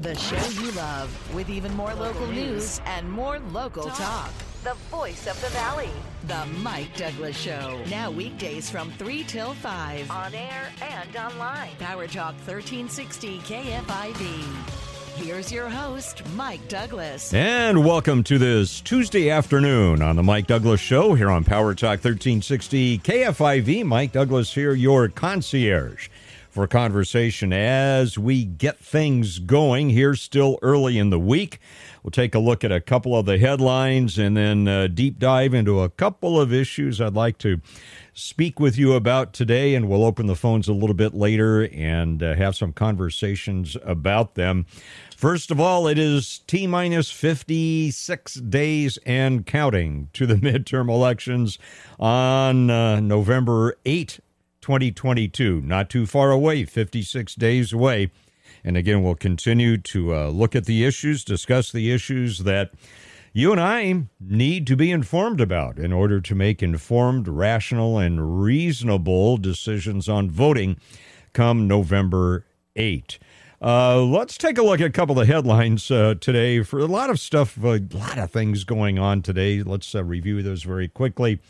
The show you love with even more local, news and more local talk. The voice of the valley. The Mike Douglass Show. Now weekdays from 3 till 5. On air and online. Power Talk 1360 KFIV. Here's your host, Mike Douglass. And welcome to this Tuesday afternoon on the Mike Douglass Show here on Power Talk 1360 KFIV. Mike Douglass here, your concierge for conversation as we get things going here still early in the week. We'll take a look at a couple of the headlines and then uh, deep dive into a couple of issues I'd like to speak with you about today. And we'll open the phones a little bit later and uh, have some conversations about them. First of all, it is T minus 56 days and counting to the midterm elections on uh, November 8, 2022. Not too far away, 56 days away. And again, we'll continue to uh, look at the issues, discuss the issues that you and I need to be informed about in order to make informed, rational, and reasonable decisions on voting come November 8. Uh, let's take a look at a couple of headlines uh, today. For a lot of stuff, a lot of things going on today. Let's uh, review those very quickly,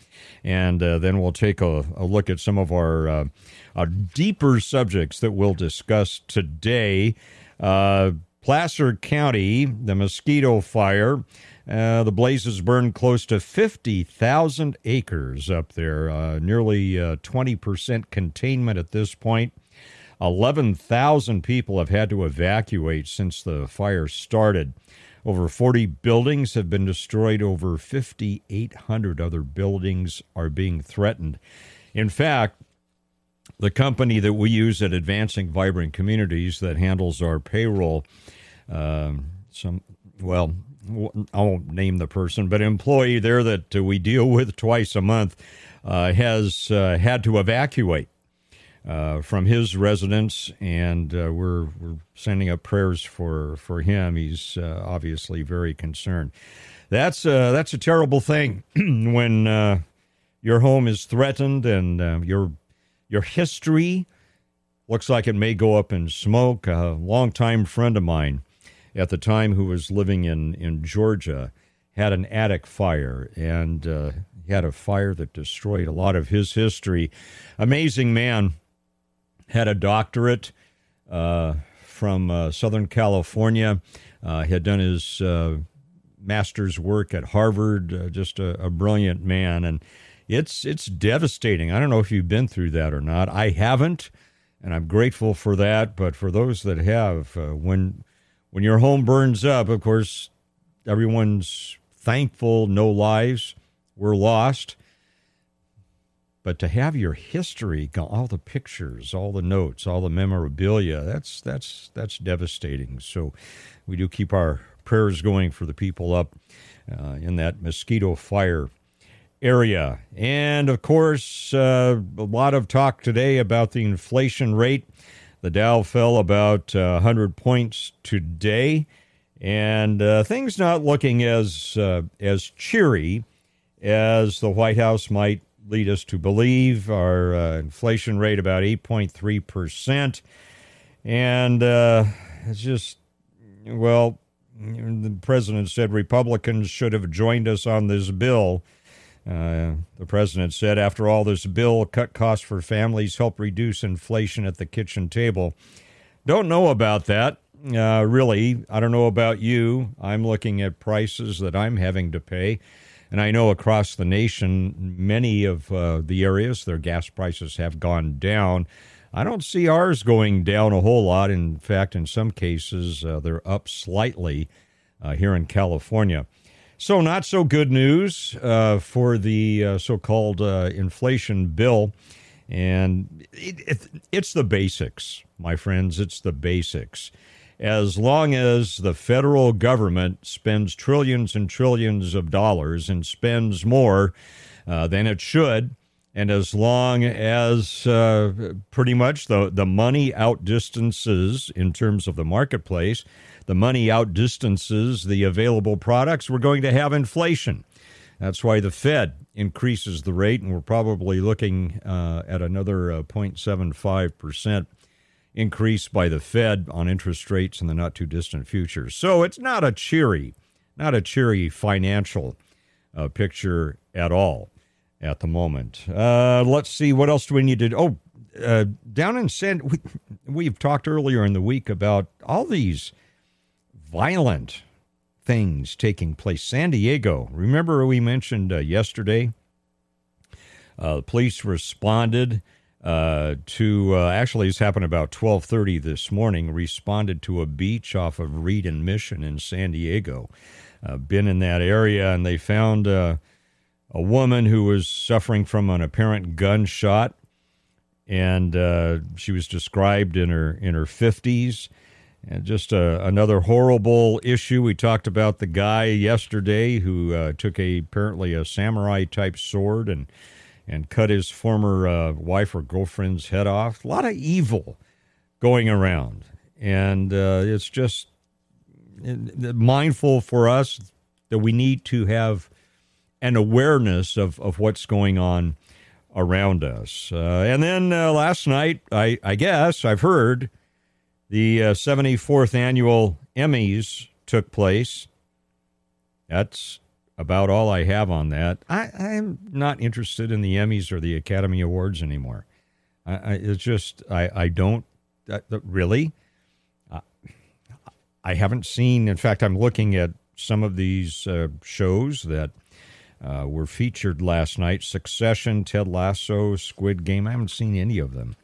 and uh, then we'll take a, a, look at some of our, uh, our, deeper subjects that we'll discuss today. Uh, Placer County, the mosquito fire. Uh, the blazes burned close to 50,000 acres up there, uh, nearly uh, 20% containment at this point. 11,000 people have had to evacuate since the fire started. Over 40 buildings have been destroyed. Over 5,800 other buildings are being threatened. In fact, the company that we use at Advancing Vibrant Communities that handles our payroll, um, some, well, I won't name the person, but employee there that we deal with twice a month uh, has uh, had to evacuate uh, from his residence, and uh, we're we're sending up prayers for for him. He's uh, obviously very concerned. That's uh, that's a terrible thing when uh, your home is threatened and uh, your your history looks like it may go up in smoke. A longtime friend of mine at the time who was living in in Georgia had an attic fire and. he had a fire that destroyed a lot of his history. Amazing man had a doctorate uh, from uh, Southern California. Uh, had done his uh, master's work at Harvard. Just a, a, brilliant man, and it's it's devastating. I don't know if you've been through that or not. I haven't, and I'm grateful for that. But for those that have, uh, when when your home burns up, of course, everyone's thankful. No lives were lost. But to have your history, all the pictures, all the notes, all the memorabilia, that's that's that's devastating. So we do keep our prayers going for the people up uh, in that mosquito fire area. And of course, uh, a lot of talk today about the inflation rate. The Dow fell about uh, 100 points today, and uh, things not looking as uh, as cheery as the White House might lead us to believe. Our uh, inflation rate about 8.3 percent, and uh, it's just well, the president said Republicans should have joined us on this bill. Uh, the president said, after all, this bill cut costs for families, help reduce inflation at the kitchen table. Don't know about that. Uh, really, I don't know about you. I'm looking at prices that I'm having to pay. And I know across the nation, many of uh, the areas, their gas prices have gone down. I don't see ours going down a whole lot. In fact, in some cases, uh, they're up slightly uh, here in California. So, not so good news uh, for the uh, so called uh, inflation bill. And it, it, it's the basics, my friends. It's the basics as long as the federal government spends trillions and trillions of dollars and spends more uh, than it should, and as long as uh, pretty much the, the money outdistances in terms of the marketplace, the money outdistances the available products, we're going to have inflation. That's why the Fed increases the rate, and we're probably looking uh, at another uh, 0.75 percent increase by the Fed on interest rates in the not too distant future. So it's not a cheery, not a cheery financial uh, picture at all at the moment. Uh, let's see, what else do we need to? Oh, uh, down in San, we, we've talked earlier in the week about all these violent things taking place. San Diego, remember we mentioned uh, yesterday? Uh, the police responded uh, to uh, actually it's happened about 12:30 this morning. Responded to a beach off of Reed and Mission in San Diego. Uh, been in that area, and they found uh, a woman who was suffering from an apparent gunshot, and uh, she was described in her in her 50s. And just uh, another horrible issue. We talked about the guy yesterday who took a apparently a samurai type sword and and cut his former uh, wife or girlfriend's head off. A lot of evil going around. And uh, it's just mindful for us that we need to have an awareness of, of what's going on around us. Uh, and then uh, last night, I, I, guess, I've heard the 74th uh, annual Emmys took place. That's about all I have on that. I, I'm not interested in the Emmys or the Academy Awards anymore. I, I it's just I, I don't uh, really. Uh, I haven't seen. In fact, I'm looking at some of these uh, shows that uh, were featured last night: Succession, Ted Lasso, Squid Game. I haven't seen any of them,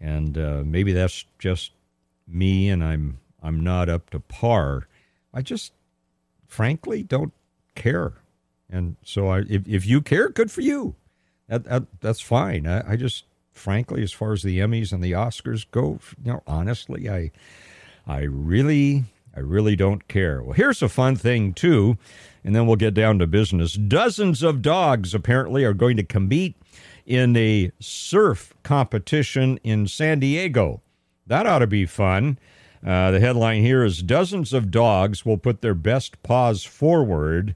and uh, maybe that's just me, and I'm I'm not up to par. I just frankly don't care. And so I, if, if you care, good for you. That, that that's fine. I, I, just, frankly, as far as the Emmys and the Oscars go, you know, honestly, I, I really, I really don't care. Well, here's a fun thing too, and then we'll get down to business. Dozens of dogs apparently are going to compete in a surf competition in San Diego. That ought to be fun. Uh, the headline here is Dozens of dogs will put their best paws forward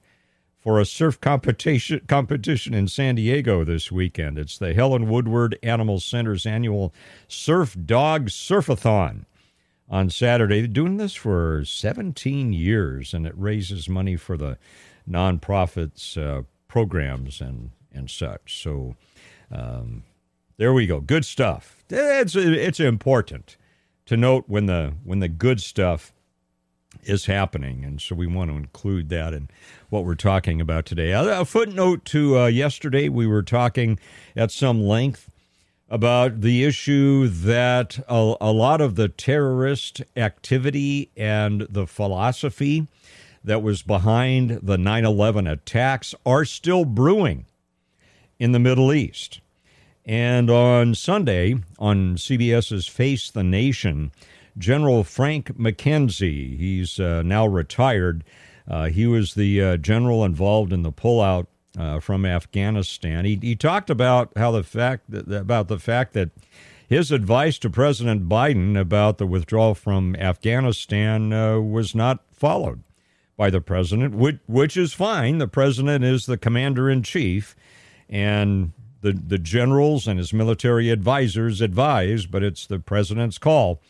for a surf competition competition in San Diego this weekend. It's the Helen Woodward Animal Center's annual Surf Dog Surfathon on Saturday. They're doing this for 17 years, and it raises money for the nonprofits uh, programs and and such. So um, there we go. Good stuff. It's it's important to note when the when the good stuff is happening. And so we want to include that in what we're talking about today. A footnote to uh, yesterday, we were talking at some length about the issue that a, a lot of the terrorist activity and the philosophy that was behind the 9 11 attacks are still brewing in the Middle East. And on Sunday, on CBS's Face the Nation, General Frank McKenzie. He's uh, now retired. Uh, he was the uh, general involved in the pullout uh, from Afghanistan. He, he talked about how the fact that, about the fact that his advice to President Biden about the withdrawal from Afghanistan uh, was not followed by the president, which, which is fine. The president is the commander in chief, and the the generals and his military advisors advise, but it's the president's call.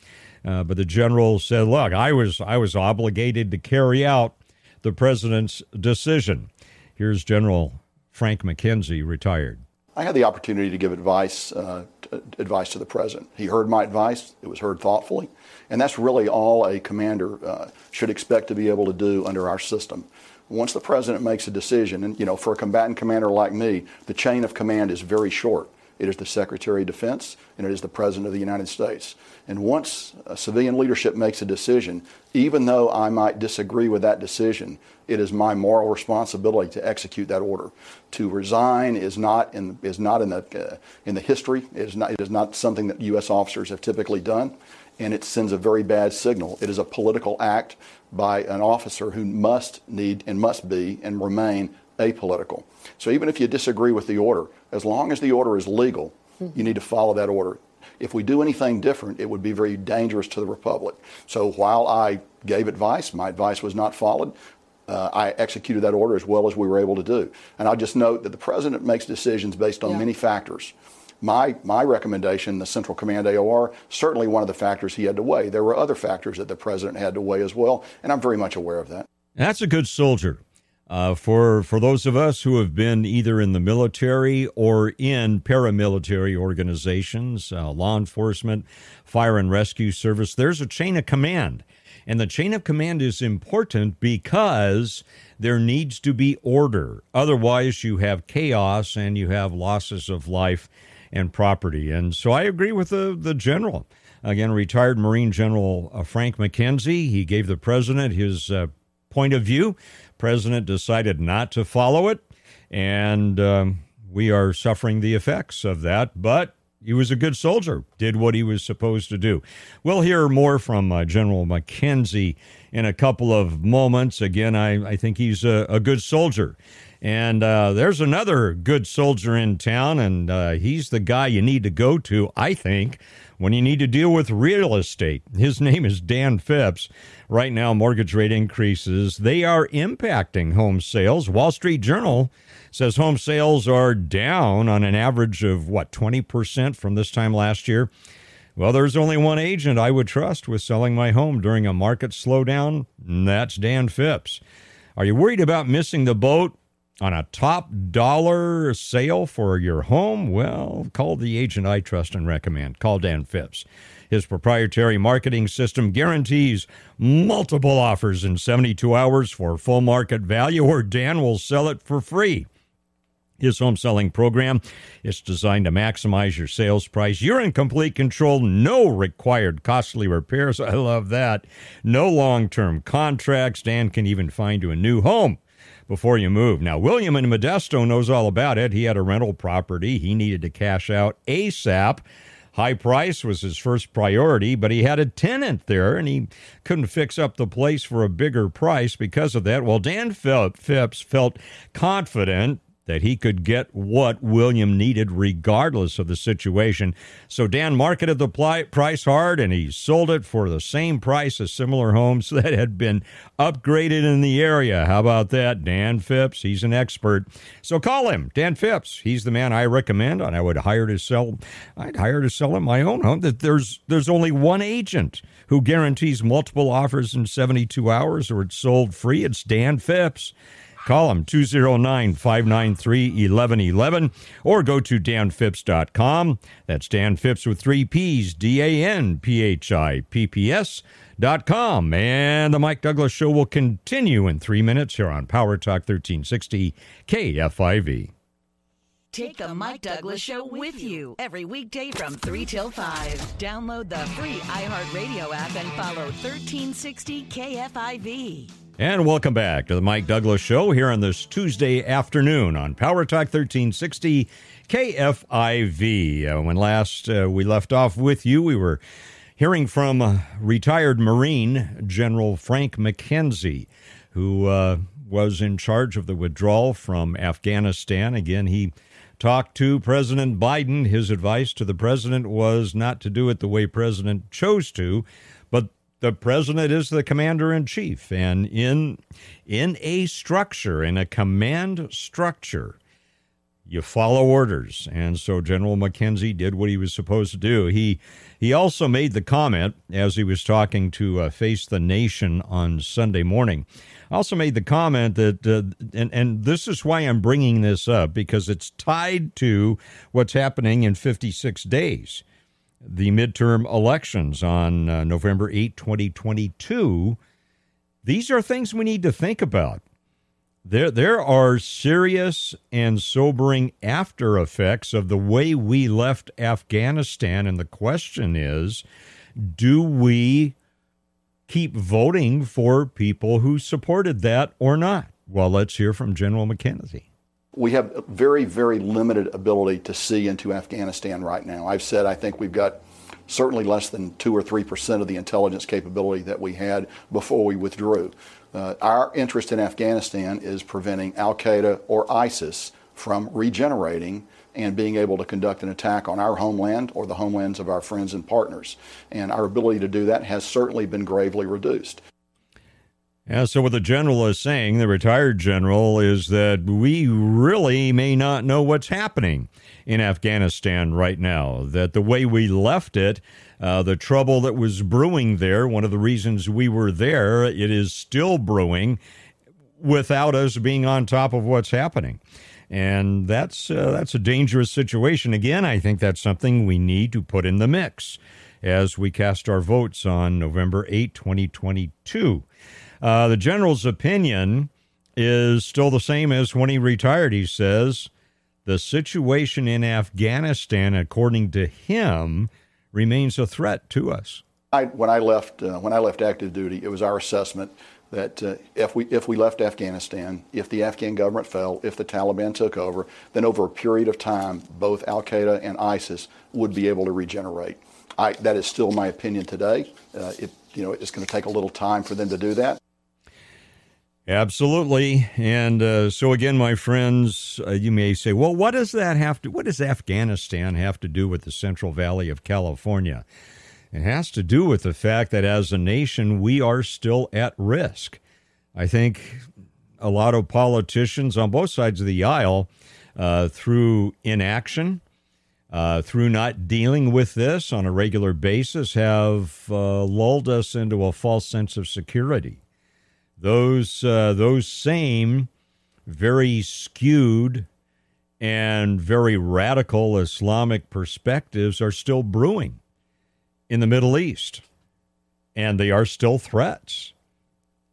Uh, but the general said, "Look, I was I was obligated to carry out the president's decision." Here's General Frank McKenzie, retired. I had the opportunity to give advice uh, to, advice to the president. He heard my advice; it was heard thoughtfully, and that's really all a commander uh, should expect to be able to do under our system. Once the president makes a decision, and you know, for a combatant commander like me, the chain of command is very short. It is the Secretary of Defense, and it is the President of the United States. And once civilian leadership makes a decision, even though I might disagree with that decision, it is my moral responsibility to execute that order. To resign is not in is not in the uh, in the history. It is not it is not something that U.S. officers have typically done, and it sends a very bad signal. It is a political act by an officer who must need and must be and remain apolitical. So even if you disagree with the order, as long as the order is legal, mm-hmm. you need to follow that order. If we do anything different, it would be very dangerous to the republic. So while I gave advice, my advice was not followed. Uh, I executed that order as well as we were able to do. And I'll just note that the president makes decisions based on yeah. many factors. My, my recommendation, the Central Command AOR, certainly one of the factors he had to weigh. There were other factors that the president had to weigh as well, and I'm very much aware of that. That's a good soldier. Uh, for for those of us who have been either in the military or in paramilitary organizations, uh, law enforcement, fire and rescue service, there's a chain of command, and the chain of command is important because there needs to be order. Otherwise, you have chaos and you have losses of life and property. And so, I agree with the the general. Again, retired Marine General uh, Frank McKenzie. He gave the president his uh, point of view president decided not to follow it, and um, we are suffering the effects of that. But he was a good soldier, did what he was supposed to do. We'll hear more from uh, General McKenzie in a couple of moments. Again, I, I think he's a, a good soldier. And uh, there's another good soldier in town, and uh, he's the guy you need to go to, I think, when you need to deal with real estate. His name is Dan Phipps. Right now, mortgage rate increases, they are impacting home sales. Wall Street Journal says home sales are down on an average of, what, 20% from this time last year. Well, there's only one agent I would trust with selling my home during a market slowdown, and that's Dan Phipps. Are you worried about missing the boat? On a top dollar sale for your home? Well, call the agent I trust and recommend. Call Dan Phipps. His proprietary marketing system guarantees multiple offers in 72 hours for full market value, or Dan will sell it for free. His home selling program is designed to maximize your sales price. You're in complete control. No required costly repairs. I love that. No long term contracts. Dan can even find you a new home before you move. Now, William in Modesto knows all about it. He had a rental property he needed to cash out ASAP. High price was his first priority, but he had a tenant there and he couldn't fix up the place for a bigger price because of that. Well, Dan Phipps felt confident that he could get what William needed regardless of the situation. So Dan marketed the pli- price hard and he sold it for the same price as similar homes that had been upgraded in the area. How about that? Dan Phipps, he's an expert. So call him, Dan Phipps. He's the man I recommend and I would hire to sell I'd hire to sell him my own home. That there's there's only one agent who guarantees multiple offers in 72 hours or it's sold free. It's Dan Phipps. Call him 209 593 1111 or go to danphipps.com. That's Dan Phipps with three P's, D A N P H I P P S. Dot com. And the Mike Douglass Show will continue in three minutes here on Power Talk 1360 KFIV. Take the Mike Douglass Show with you every weekday from 3 till 5. Download the free iHeartRadio app and follow 1360 KFIV. And welcome back to the Mike Douglass Show here on this Tuesday afternoon on Power Talk 1360 KFIV. Uh, when last uh, we left off with you, we were hearing from uh, retired Marine General Frank McKenzie, who uh, was in charge of the withdrawal from Afghanistan. Again, he talked to President Biden. His advice to the president was not to do it the way President chose to, the president is the commander in chief and in in a structure in a command structure you follow orders. And so general mckenzie did what he was supposed to do. He he also made the comment as he was talking to uh, face the nation on sunday morning also made the comment that uh, and and this is why i'm bringing this up because it's tied to what's happening in 56 days the midterm elections on uh, November 8, 2022, these are things we need to think about. There, there are serious and sobering after effects of the way we left Afghanistan. And the question is do we keep voting for people who supported that or not? Well, let's hear from General McKenzie we have very, very limited ability to see into Afghanistan right now. I've said I think we've got certainly less than 2 or 3 percent of the intelligence capability that we had before we withdrew. Uh, our interest in Afghanistan is preventing Al Qaeda or ISIS from regenerating and being able to conduct an attack on our homeland or the homelands of our friends and partners. And our ability to do that has certainly been gravely reduced. Yeah, so what the general is saying, the retired general, is that we really may not know what's happening in Afghanistan right now. That the way we left it, uh, the trouble that was brewing there, one of the reasons we were there, it is still brewing without us being on top of what's happening. And that's uh, that's a dangerous situation. Again, I think that's something we need to put in the mix as we cast our votes on November 8, 2022. Uh, the general's opinion is still the same as when he retired. He says the situation in Afghanistan, according to him, remains a threat to us. I, when I left, uh, when I left active duty, it was our assessment that uh, if we if we left Afghanistan, if the Afghan government fell, if the Taliban took over, then over a period of time, both Al Qaeda and ISIS would be able to regenerate. I, that is still my opinion today. Uh, it, you know, it's going to take a little time for them to do that. Absolutely. And uh, so, again, my friends, uh, you may say, well, what does that have to, what does Afghanistan have to do with the Central Valley of California? It has to do with the fact that as a nation, we are still at risk. I think a lot of politicians on both sides of the aisle, uh, through inaction, uh, through not dealing with this on a regular basis, have uh, lulled us into a false sense of security those uh, those same very skewed and very radical Islamic perspectives are still brewing in the Middle East, and they are still threats.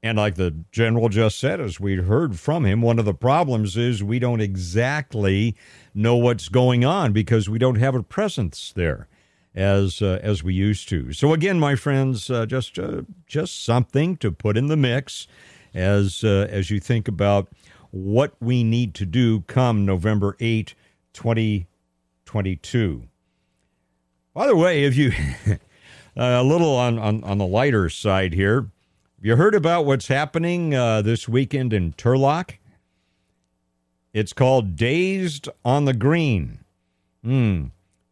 And like the general just said, as we heard from him, one of the problems is we don't exactly know what's going on because we don't have a presence there as uh, as we used to. So again, my friends, uh, just uh, just something to put in the mix as uh, as you think about what we need to do come November 8, 2022. By the way, if you a little on, on, on the lighter side here, you heard about what's happening uh, this weekend in Turlock? It's called Dazed on the Green. Hmm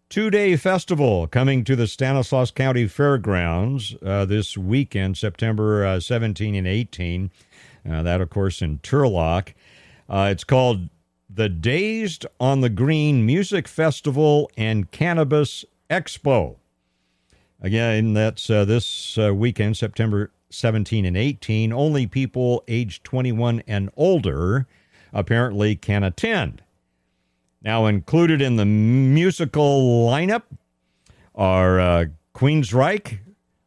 two day festival coming to the Stanislaus County Fairgrounds uh, this weekend, September uh, 17 and 18. Uh, that, of course, in Turlock. Uh, it's called the Dazed on the Green Music Festival and Cannabis Expo. Again, that's uh, this uh, weekend, September 17 and 18. Only people aged 21 and older apparently can attend. Now, included in the musical lineup are uh, Queensryche,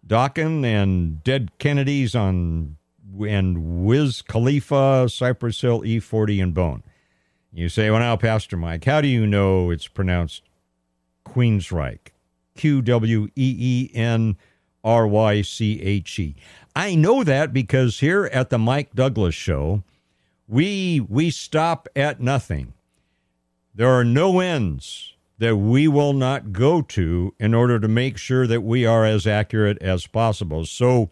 Dokken, and Dead Kennedys on and Wiz Khalifa, Cypress Hill, E40, and Bone. You say, well, now, Pastor Mike, how do you know it's pronounced Queensryche? Q W E E N R Y C H E. I know that because here at the Mike Douglass Show, we we stop at nothing. There are no ends that we will not go to in order to make sure that we are as accurate as possible. So,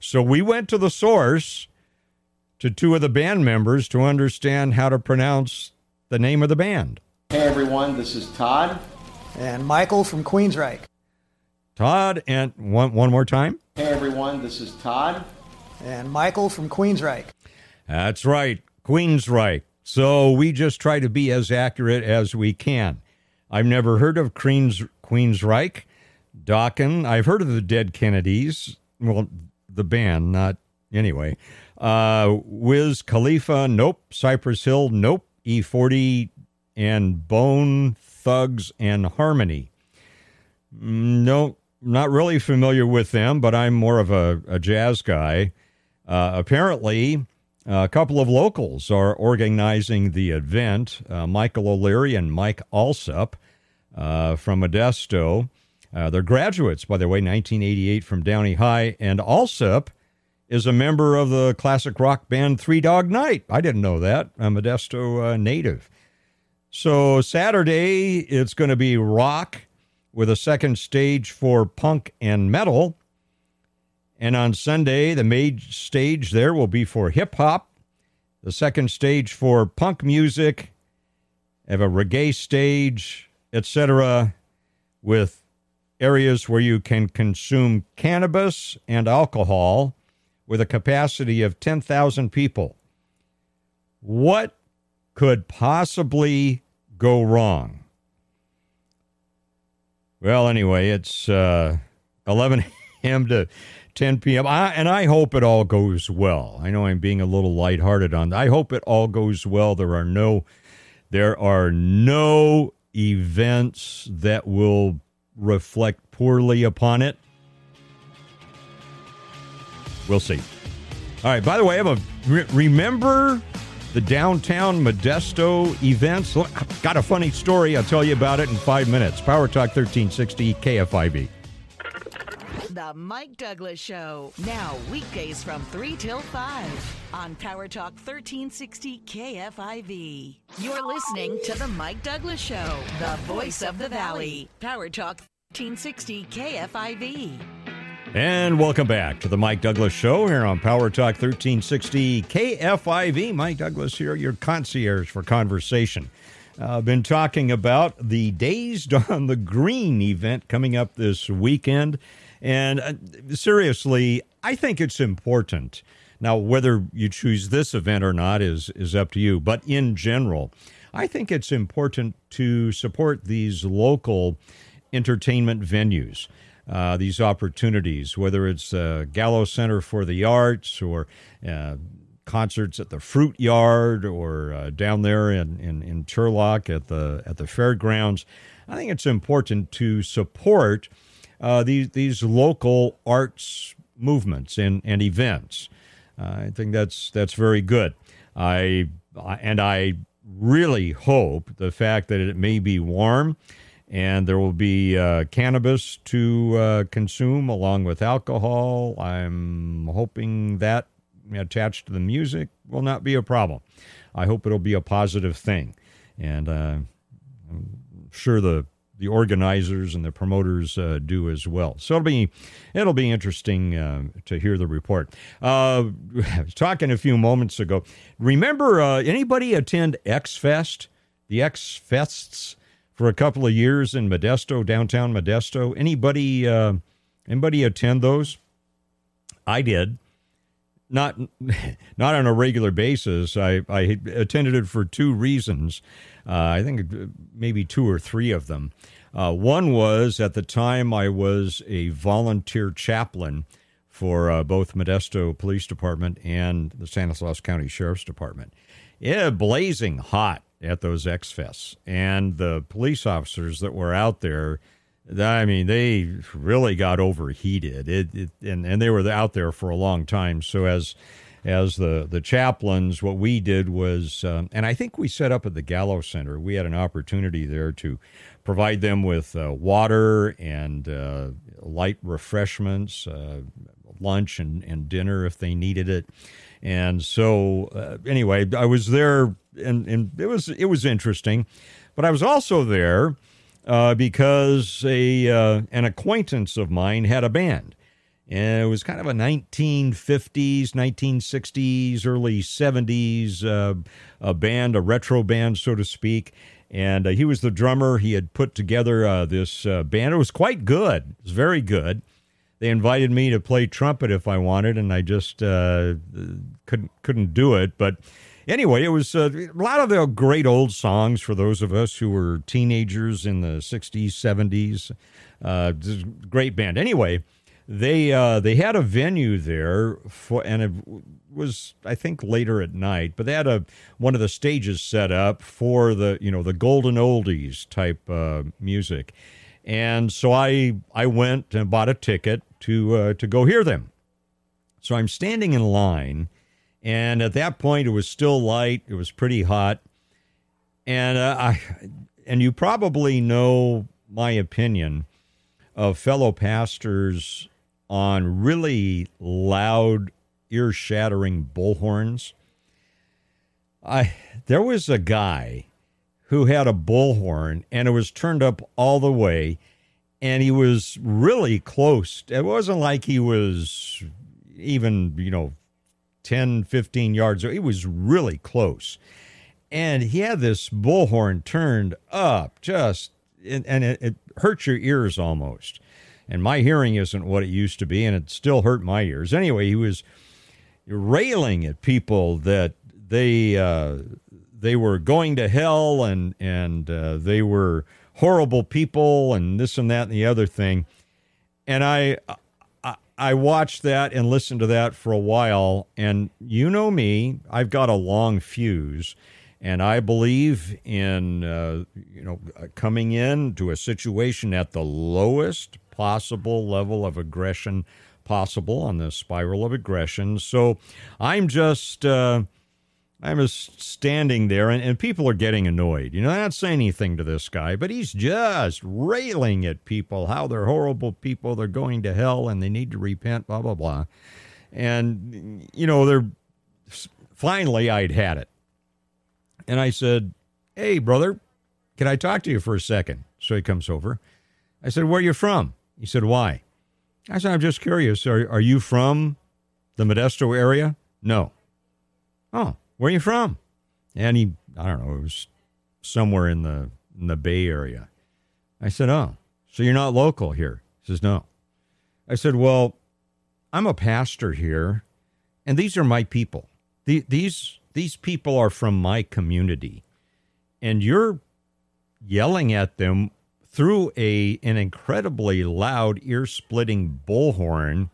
so we went to the source to two of the band members to understand how to pronounce the name of the band. Hey everyone, this is Todd and Michael from Queensryche. Todd and one one more time. Hey everyone, this is Todd and Michael from Queensryche. That's right, Queensryche. So we just try to be as accurate as we can. I've never heard of Queens, Queensryche, Dokken. I've heard of the Dead Kennedys. Well, the band, not anyway. Uh, Wiz Khalifa, nope. Cypress Hill, nope. E40 and Bone Thugs and Harmony. No, not really familiar with them, but I'm more of a, a jazz guy. Uh, apparently, a couple of locals are organizing the event uh, Michael O'Leary and Mike Allsup uh, from Modesto. Uh, they're graduates, by the way, 1988 from Downey High. And Allsup is a member of the classic rock band Three Dog Night. I didn't know that. A Modesto uh, native. So Saturday, it's going to be rock with a second stage for punk and metal. And on Sunday, the main stage there will be for hip hop, the second stage for punk music, have a reggae stage, etc., with areas where you can consume cannabis and alcohol with a capacity of 10,000 people. What could possibly go wrong? Well, anyway, it's uh, 11 a.m. to 10 p.m. I, and I hope it all goes well. I know I'm being a little lighthearted on. I hope it all goes well. There are no, there are no events that will reflect poorly upon it. We'll see. All right. By the way, I have a re- remember the downtown Modesto events. Got a funny story. I'll tell you about it in five minutes. Power Talk 1360 KFIV. The Mike Douglass Show. Now, weekdays from 3 till 5 on Power Talk 1360 KFIV. You're listening to The Mike Douglass Show, the voice of the valley. Power Talk 1360 KFIV. And welcome back to the Mike Douglass Show here on Power Talk 1360 KFIV. Mike Douglass here, your concierge for conversation. I've uh, been talking about the Dazed on the Green event coming up this weekend. And uh, seriously, I think it's important. Now, whether you choose this event or not is, is up to you. But in general, I think it's important to support these local entertainment venues, uh, these opportunities, whether it's uh, Gallo Center for the Arts or uh, concerts at the Fruit Yard or uh, down there in, in, in Turlock at the, at the fairgrounds. I think it's important to support uh, these these local arts movements and, and events. Uh, I think that's that's very good. I, I and I really hope the fact that it may be warm and there will be uh, cannabis to uh, consume along with alcohol. I'm hoping that attached to the music will not be a problem. I hope it'll be a positive thing, and uh, I'm sure the the organizers and the promoters uh, do as well. So it'll be it'll be interesting uh, to hear the report. Uh, talking a few moments ago. Remember uh, anybody attend X Fest, the X Fests for a couple of years in Modesto, downtown Modesto? Anybody uh, anybody attend those? I did. Not not on a regular basis. I, I attended it for two reasons. Uh, I think maybe two or three of them. Uh, one was at the time I was a volunteer chaplain for uh, both Modesto Police Department and the Stanislaus County Sheriff's Department. Yeah, blazing hot at those X Fests. And the police officers that were out there, I mean, they really got overheated. It, it, and, and they were out there for a long time. So as as the the chaplains, what we did was, um, and I think we set up at the Gallo Center. We had an opportunity there to provide them with uh, water and uh, light refreshments, uh, lunch and, and dinner if they needed it. And so, uh, anyway, I was there, and, and it was it was interesting, but I was also there uh, because a uh, an acquaintance of mine had a band and it was kind of a 1950s, 1960s, early 70s uh, a band, a retro band, so to speak. And uh, he was the drummer. He had put together uh, this uh, band. It was quite good. It was very good. They invited me to play trumpet if I wanted, and I just uh, couldn't couldn't do it. But anyway, it was uh, a lot of the great old songs for those of us who were teenagers in the 60s, 70s. great band. Anyway they uh, they had a venue there for, and it was I think later at night, but they had a one of the stages set up for the you know the golden oldies type uh, music, and so I I went and bought a ticket to uh, to go hear them. So I'm standing in line, and at that point it was still light. It was pretty hot, and uh, I and you probably know my opinion of fellow pastors on really loud, ear shattering bullhorns. I there was a guy who had a bullhorn and it was turned up all the way and he was really close. It wasn't like he was even, you know, 10, 15 yards. He was really close. And he had this bullhorn turned up just, and it, it hurt your ears almost and my hearing isn't what it used to be, and it still hurt my ears. Anyway, he was railing at people that they uh, they were going to hell and and uh, they were horrible people and this and that and the other thing. And I, I I watched that and listened to that for a while. And you know me, I've got a long fuse, and I believe in uh, you know coming in to a situation at the lowest possible level of aggression possible on the spiral of aggression. So I'm just. Uh, I'm just standing there, and, and people are getting annoyed. You know, I'm not saying anything to this guy, but he's just railing at people how they're horrible people, they're going to hell, and they need to repent, blah, blah, blah. And, you know, they're finally, I'd had it. And I said, Hey, brother, can I talk to you for a second? So he comes over. I said, Where are you from? He said, Why? I said, I'm just curious. Are, are you from the Modesto area? No. Oh, where are you from? And he, I don't know, it was somewhere in the in the Bay Area. I said, Oh, so you're not local here? He says, No. I said, Well, I'm a pastor here, and these are my people. The, these these people are from my community, and you're yelling at them through a an incredibly loud, ear-splitting bullhorn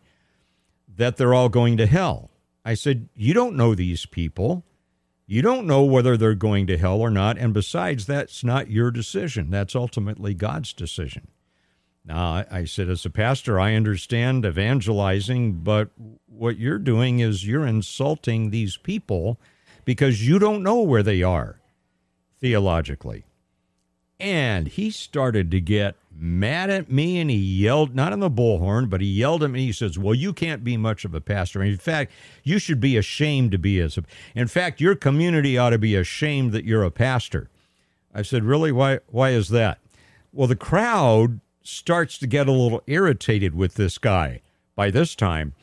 that they're all going to hell. I said, You don't know these people. You don't know whether they're going to hell or not. And besides, that's not your decision. That's ultimately God's decision. Now, I said, as a pastor, I understand evangelizing, but what you're doing is you're insulting these people because you don't know where they are theologically. And he started to get mad at me and he yelled, not in the bullhorn, but he yelled at me. He says, Well, you can't be much of a pastor. In fact, you should be ashamed to be as a. In fact, your community ought to be ashamed that you're a pastor. I said, Really? Why, why is that? Well, the crowd starts to get a little irritated with this guy by this time.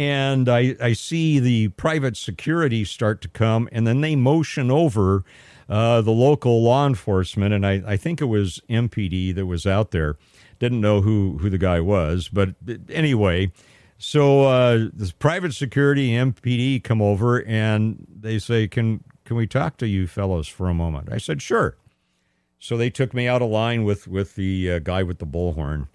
And I, I see the private security start to come, and then they motion over uh, the local law enforcement, and I, I think it was MPD that was out there. Didn't know who, who the guy was, but anyway, so uh, private security MPD come over and they say, "Can can we talk to you fellows for a moment?" I said, "Sure." So they took me out of line with with the uh, guy with the bullhorn,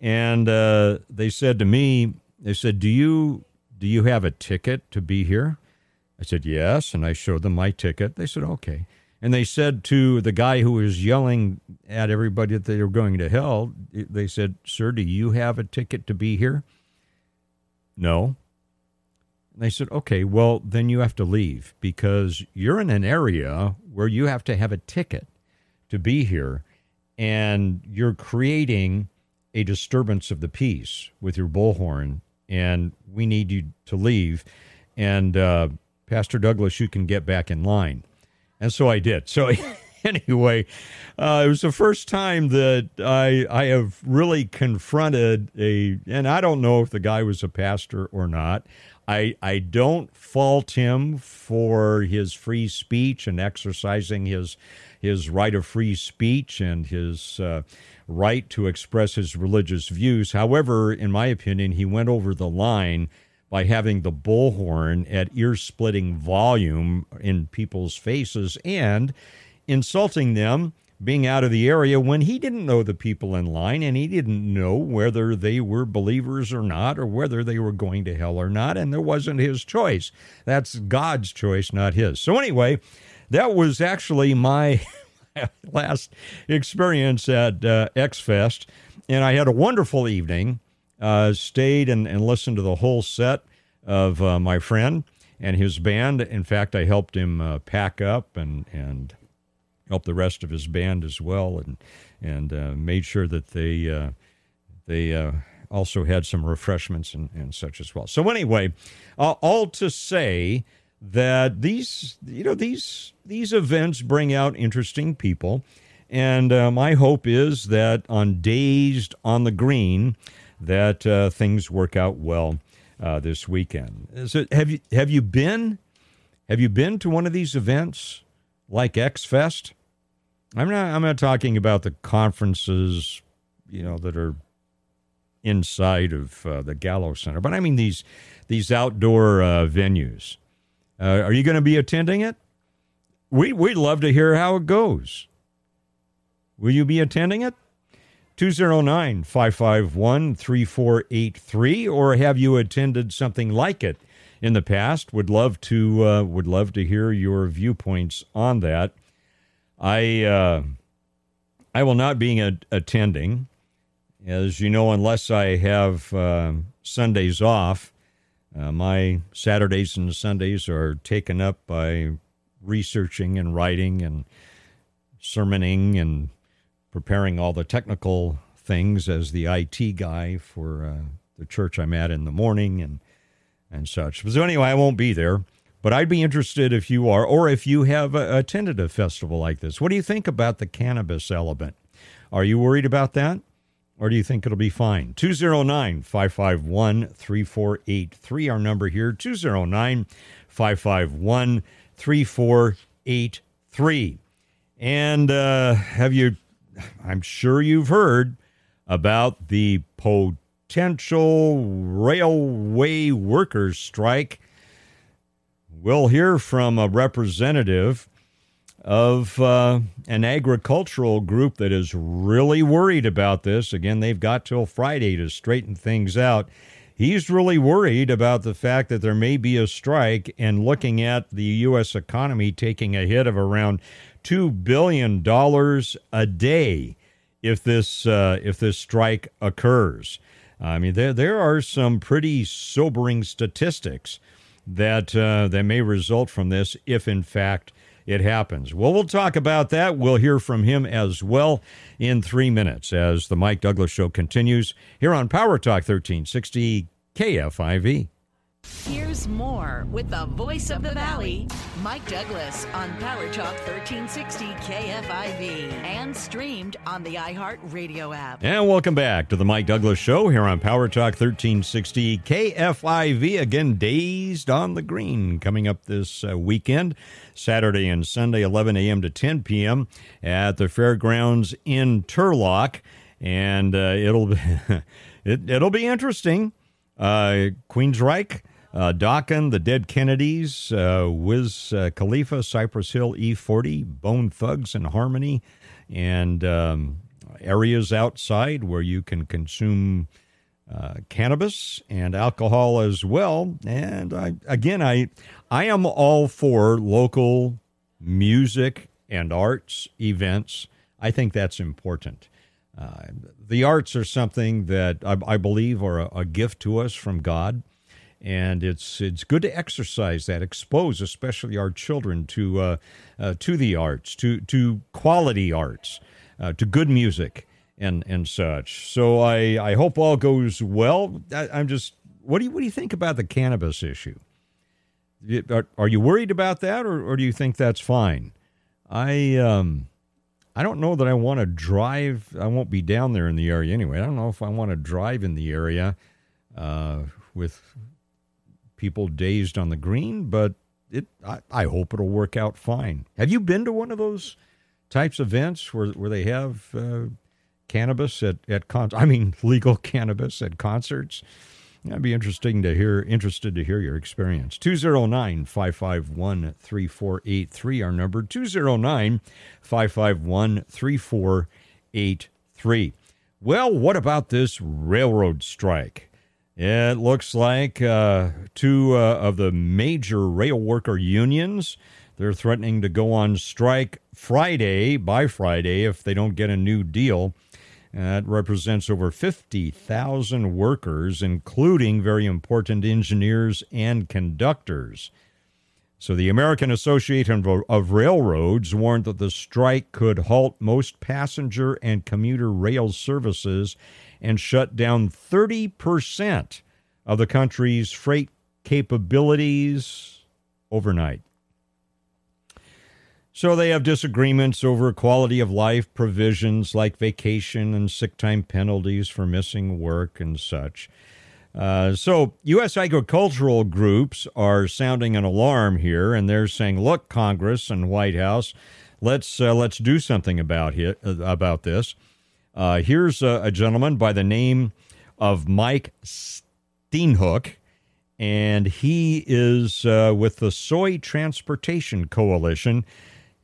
and uh, they said to me, "They said, do you do you have a ticket to be here?" I said, "Yes," and I showed them my ticket. They said, "Okay." And they said to the guy who was yelling at everybody that they were going to hell, they said, Sir, do you have a ticket to be here? No. And they said, Okay, well, then you have to leave because you're in an area where you have to have a ticket to be here. And you're creating a disturbance of the peace with your bullhorn. And we need you to leave. And uh, Pastor Douglass, you can get back in line. And so I did. So anyway, uh, it was the first time that I I have really confronted a, and I don't know if the guy was a pastor or not. I I don't fault him for his free speech and exercising his his right of free speech and his uh, right to express his religious views. However, in my opinion, he went over the line by having the bullhorn at ear splitting volume in people's faces and insulting them being out of the area when he didn't know the people in line and he didn't know whether they were believers or not or whether they were going to hell or not and there wasn't his choice that's god's choice not his so anyway that was actually my last experience at uh, x fest and i had a wonderful evening uh, stayed and, and listened to the whole set of uh, my friend and his band. In fact, I helped him uh, pack up and and help the rest of his band as well, and and uh, made sure that they uh, they uh, also had some refreshments and, and such as well. So anyway, all to say that these you know these these events bring out interesting people. And uh, my hope is that on Dazed on the Green, that uh, things work out well uh, this weekend. So have you have you been have you been to one of these events like X Fest? I'm not I'm not talking about the conferences, you know, that are inside of uh, the Gallo Center, but I mean these these outdoor uh, venues. Uh, are you going to be attending it? We we'd love to hear how it goes. Will you be attending it? 209 551 3483, or have you attended something like it in the past? Would love to uh, would love to hear your viewpoints on that. I uh, I will not be a- attending, as you know, unless I have uh, Sundays off. Uh, my Saturdays and Sundays are taken up by researching and writing and sermoning and preparing all the technical things as the IT guy for uh, the church I'm at in the morning and and such. So anyway, I won't be there, but I'd be interested if you are, or if you have uh, attended a festival like this. What do you think about the cannabis element? Are you worried about that? Or do you think it'll be fine? 209 551 3483, our number here, 209 551 3483. And uh, have you, I'm sure you've heard about the potential railway workers' strike. We'll hear from a representative of uh, an agricultural group that is really worried about this. Again, they've got till Friday to straighten things out. He's really worried about the fact that there may be a strike and looking at the U.S. economy taking a hit of around $2 billion a day if this, uh, if this strike occurs. I mean, there, there are some pretty sobering statistics that, uh, that may result from this if, in fact, it happens. Well, we'll talk about that. We'll hear from him as well in three minutes as the Mike Douglass Show continues here on Power Talk 1360 KFIV. Here's more with the voice of the valley, Mike Douglass, on Power Talk 1360 KFIV and streamed on the iHeartRadio app. And welcome back to the Mike Douglass Show here on Power Talk 1360 KFIV. Again, Dazed on the Green coming up this uh, weekend, Saturday and Sunday, 11 a.m. to 10 p.m. at the fairgrounds in Turlock. And uh, it'll, it, it'll be interesting. Uh, Queensryche uh, the Dead Kennedys, uh, Wiz uh, Khalifa, Cypress Hill, E40, Bone Thugs and Harmony, and um, areas outside where you can consume uh, cannabis and alcohol as well. And I, again, I I am all for local music and arts events. I think that's important. Uh, the arts are something that I, I believe are a, a gift to us from God and it's it's good to exercise that, expose especially our children to uh, uh, to the arts, to to quality arts, uh, to good music and and such. So I I hope all goes well. I, am just what do you what do you think about the cannabis issue? Are, are you worried about that, or, or do you think that's fine? I um. I don't know that I want to drive. I won't be down there in the area anyway. I don't know if I want to drive in the area uh, with people dazed on the green, but it I, I, hope it'll work out fine. Have you been to one of those types of events where where they have uh, cannabis at at con- I mean legal cannabis at concerts? That'd be interesting to hear. Interested to hear your experience. 209 551 3483, our number 209 551 3483. Well, what about this railroad strike? It looks like uh, two uh, of the major rail worker unions they're threatening to go on strike Friday by Friday if they don't get a new deal. That represents over 50,000 workers, including very important engineers and conductors. So, the American Association of Railroads warned that the strike could halt most passenger and commuter rail services and shut down 30% of the country's freight capabilities overnight. So they have disagreements over quality of life provisions like vacation and sick time penalties for missing work and such. Uh, so U.S. agricultural groups are sounding an alarm here, and they're saying, "Look, Congress and White House, let's uh, let's do something about it, about this." Uh, here's a, a, gentleman by the name of Mike Steenhoek, and he is uh, with the Soy Transportation Coalition.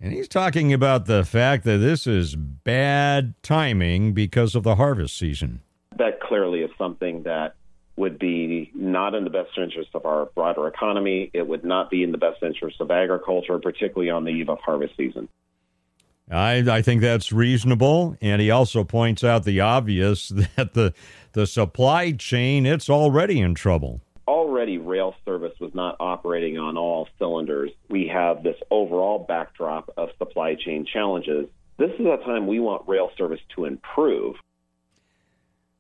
And he's talking about the fact that this is bad timing because of the harvest season. That clearly is something that would be not in the best interest of our broader economy. It would not be in the best interest of agriculture, particularly on the eve of harvest season. I, I think that's reasonable, and he also points out the obvious that the the supply chain it's already in trouble. Already, rail service was not operating on all cylinders. We have this overall backdrop of supply chain challenges. This is a time we want rail service to improve.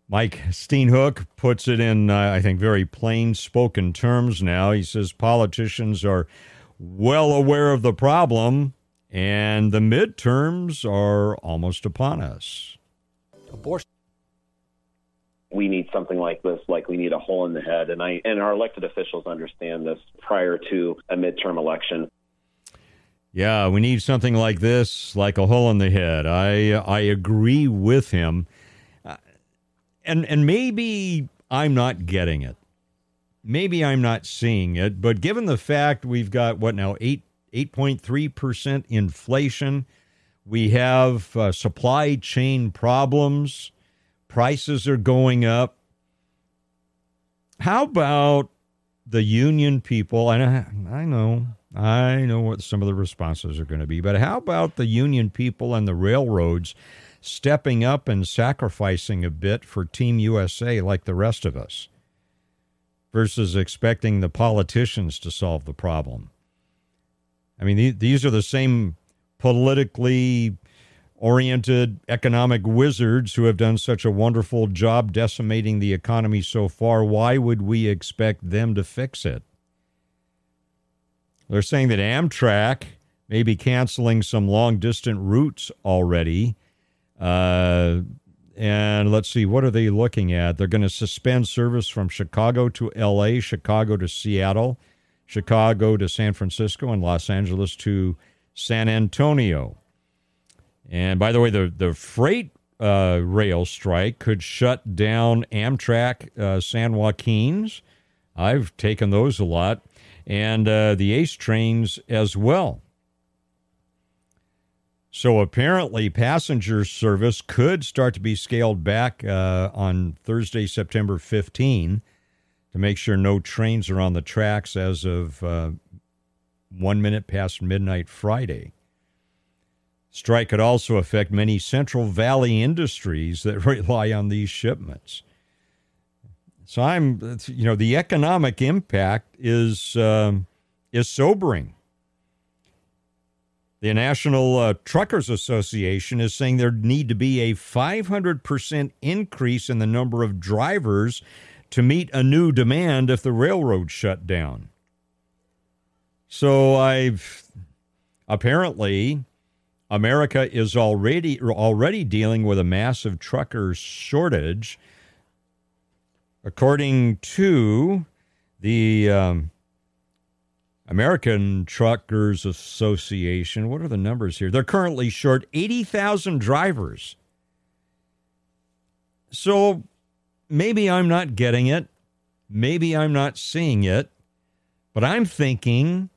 Mike Steenhoek puts it in, uh, I think, very plain spoken terms now. He says politicians are well aware of the problem and the midterms are almost upon us. Abortion. We need something like this, like we need a hole in the head, and I and our elected officials understand this prior to a midterm election. Yeah, we need something like this, like a hole in the head. I I agree with him, uh, and and maybe I'm not getting it. Maybe I'm not seeing it, but given the fact we've got what now eight 8.3% inflation. We have uh, supply chain problems. Prices are going up. How about the union people? And I, I know, I know what some of the responses are going to be, but how about the union people and the railroads stepping up and sacrificing a bit for Team USA like the rest of us versus expecting the politicians to solve the problem? I mean, these are the same politically oriented economic wizards who have done such a wonderful job decimating the economy so far. Why would we expect them to fix it? They're saying that Amtrak may be canceling some long distance routes already. Uh, and let's see, what are they looking at? They're going to suspend service from Chicago to LA, Chicago to Seattle, Chicago to San Francisco, and Los Angeles to San Antonio. And by the way, the, the freight uh, rail strike could shut down Amtrak uh, San Joaquin's. I've taken those a lot. And uh, the ACE trains as well. So apparently, passenger service could start to be scaled back uh, on Thursday, September 15 to make sure no trains are on the tracks as of uh, one minute past midnight Friday. Strike could also affect many Central Valley industries that rely on these shipments. So I'm, you know, the economic impact is um, is sobering. The National uh, Truckers Association is saying there need to be a 500% increase in the number of drivers to meet a new demand if the railroad shut down. So I've apparently America is already already dealing with a massive trucker shortage. According to the um, American Truckers Association, what are the numbers here? They're currently short 80,000 drivers. So maybe I'm not getting it. Maybe I'm not seeing it. But I'm thinking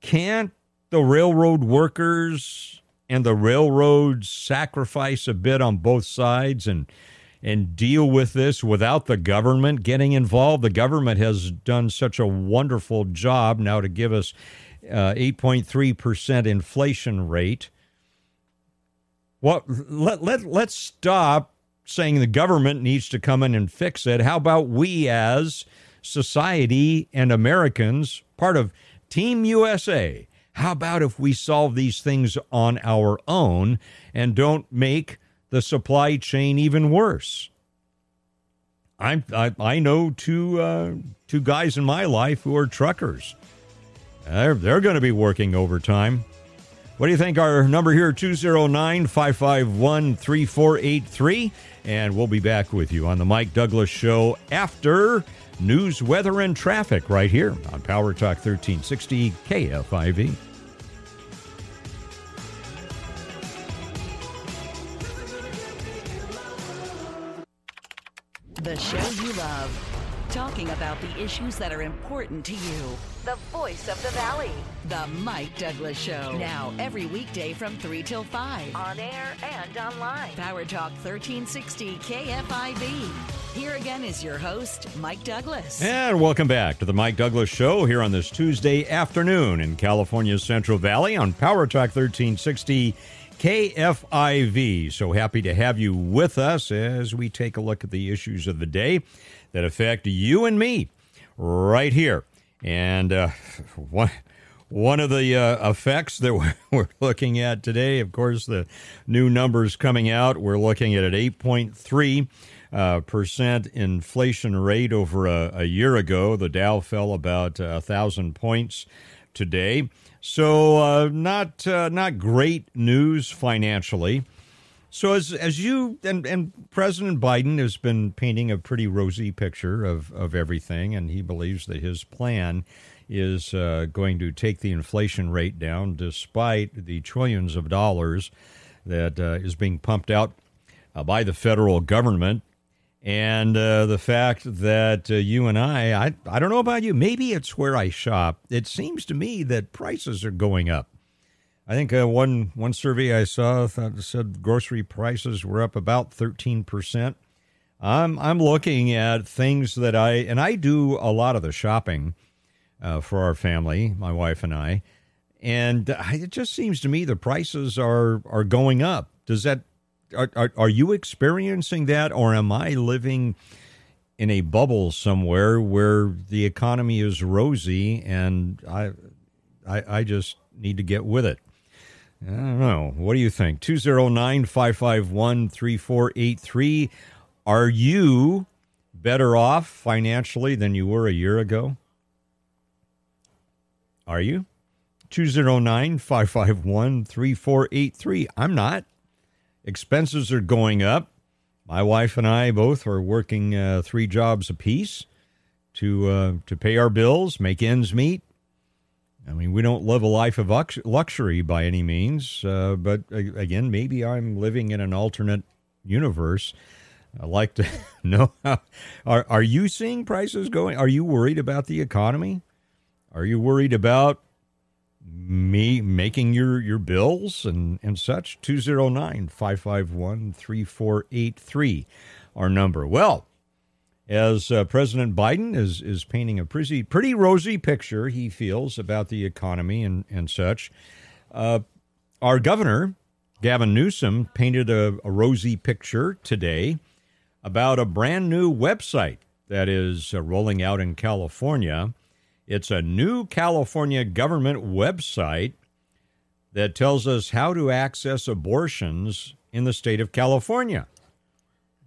can't the railroad workers and the railroads sacrifice a bit on both sides and and deal with this without the government getting involved? The government has done such a wonderful job now to give us uh, 8.3% inflation rate. What let, let let's stop saying the government needs to come in and fix it. How about we as society and Americans, part of Team USA? How about if we solve these things on our own and don't make the supply chain even worse? I'm, I, I know two, uh, two guys in my life who are truckers. They're, they're going to be working overtime. What do you think? Our number here, 209 551 3483. And we'll be back with you on the Mike Douglass Show after news, weather, and traffic right here on Power Talk 1360 KFIV. The talking about the issues that are important to you. The voice of the Valley. The Mike Douglass Show. Now, every weekday from 3 till 5. On air and online. Power Talk 1360 KFIV. Here again is your host, Mike Douglass. And welcome back to the Mike Douglass Show here on this Tuesday afternoon in California's Central Valley on Power Talk 1360 KFIV. So happy to have you with us as we take a look at the issues of the day that affect you and me right here. And uh, one, one of the uh, effects that we're looking at today, of course, the new numbers coming out, we're looking at an 8.3 uh, percent inflation rate over a, a, year ago. The Dow fell about a thousand points today. So uh, not uh, not great news financially. So as as you and, and President Biden has been painting a pretty rosy picture of, of everything, and he believes that his plan is uh, going to take the inflation rate down despite the trillions of dollars that uh, is being pumped out uh, by the federal government and uh, the fact that uh, you and I, I, I don't know about you, maybe it's where I shop. It seems to me that prices are going up. I think uh, one one survey I saw said grocery prices were up about thirteen percent. I'm I'm looking at things that I and I do a lot of the shopping uh, for our family, my wife and I, and it just seems to me the prices are are going up. Does that are, are, are you experiencing that, or am I living in a bubble somewhere where the economy is rosy and I, I, I just need to get with it? I don't know. What do you think? 209 551 3483. Are you better off financially than you were a year ago? Are you? 209 551 3483. I'm not. Expenses are going up. My wife and I both are working uh, three jobs apiece to uh, to pay our bills, make ends meet. I mean, we don't live a life of luxury by any means, uh, but again, maybe I'm living in an alternate universe. I like to know how, are are you seeing prices going? Are you worried about the economy? Are you worried about me making your, your bills and, and such. 209 551 3483, our number. Well, as uh, President Biden is, is painting a pretty, pretty rosy picture, he feels, about the economy and, and such, uh, our governor, Gavin Newsom, painted a, a, rosy picture today about a brand new website that is uh, rolling out in California it's a new California government website that tells us how to access abortions in the state of California.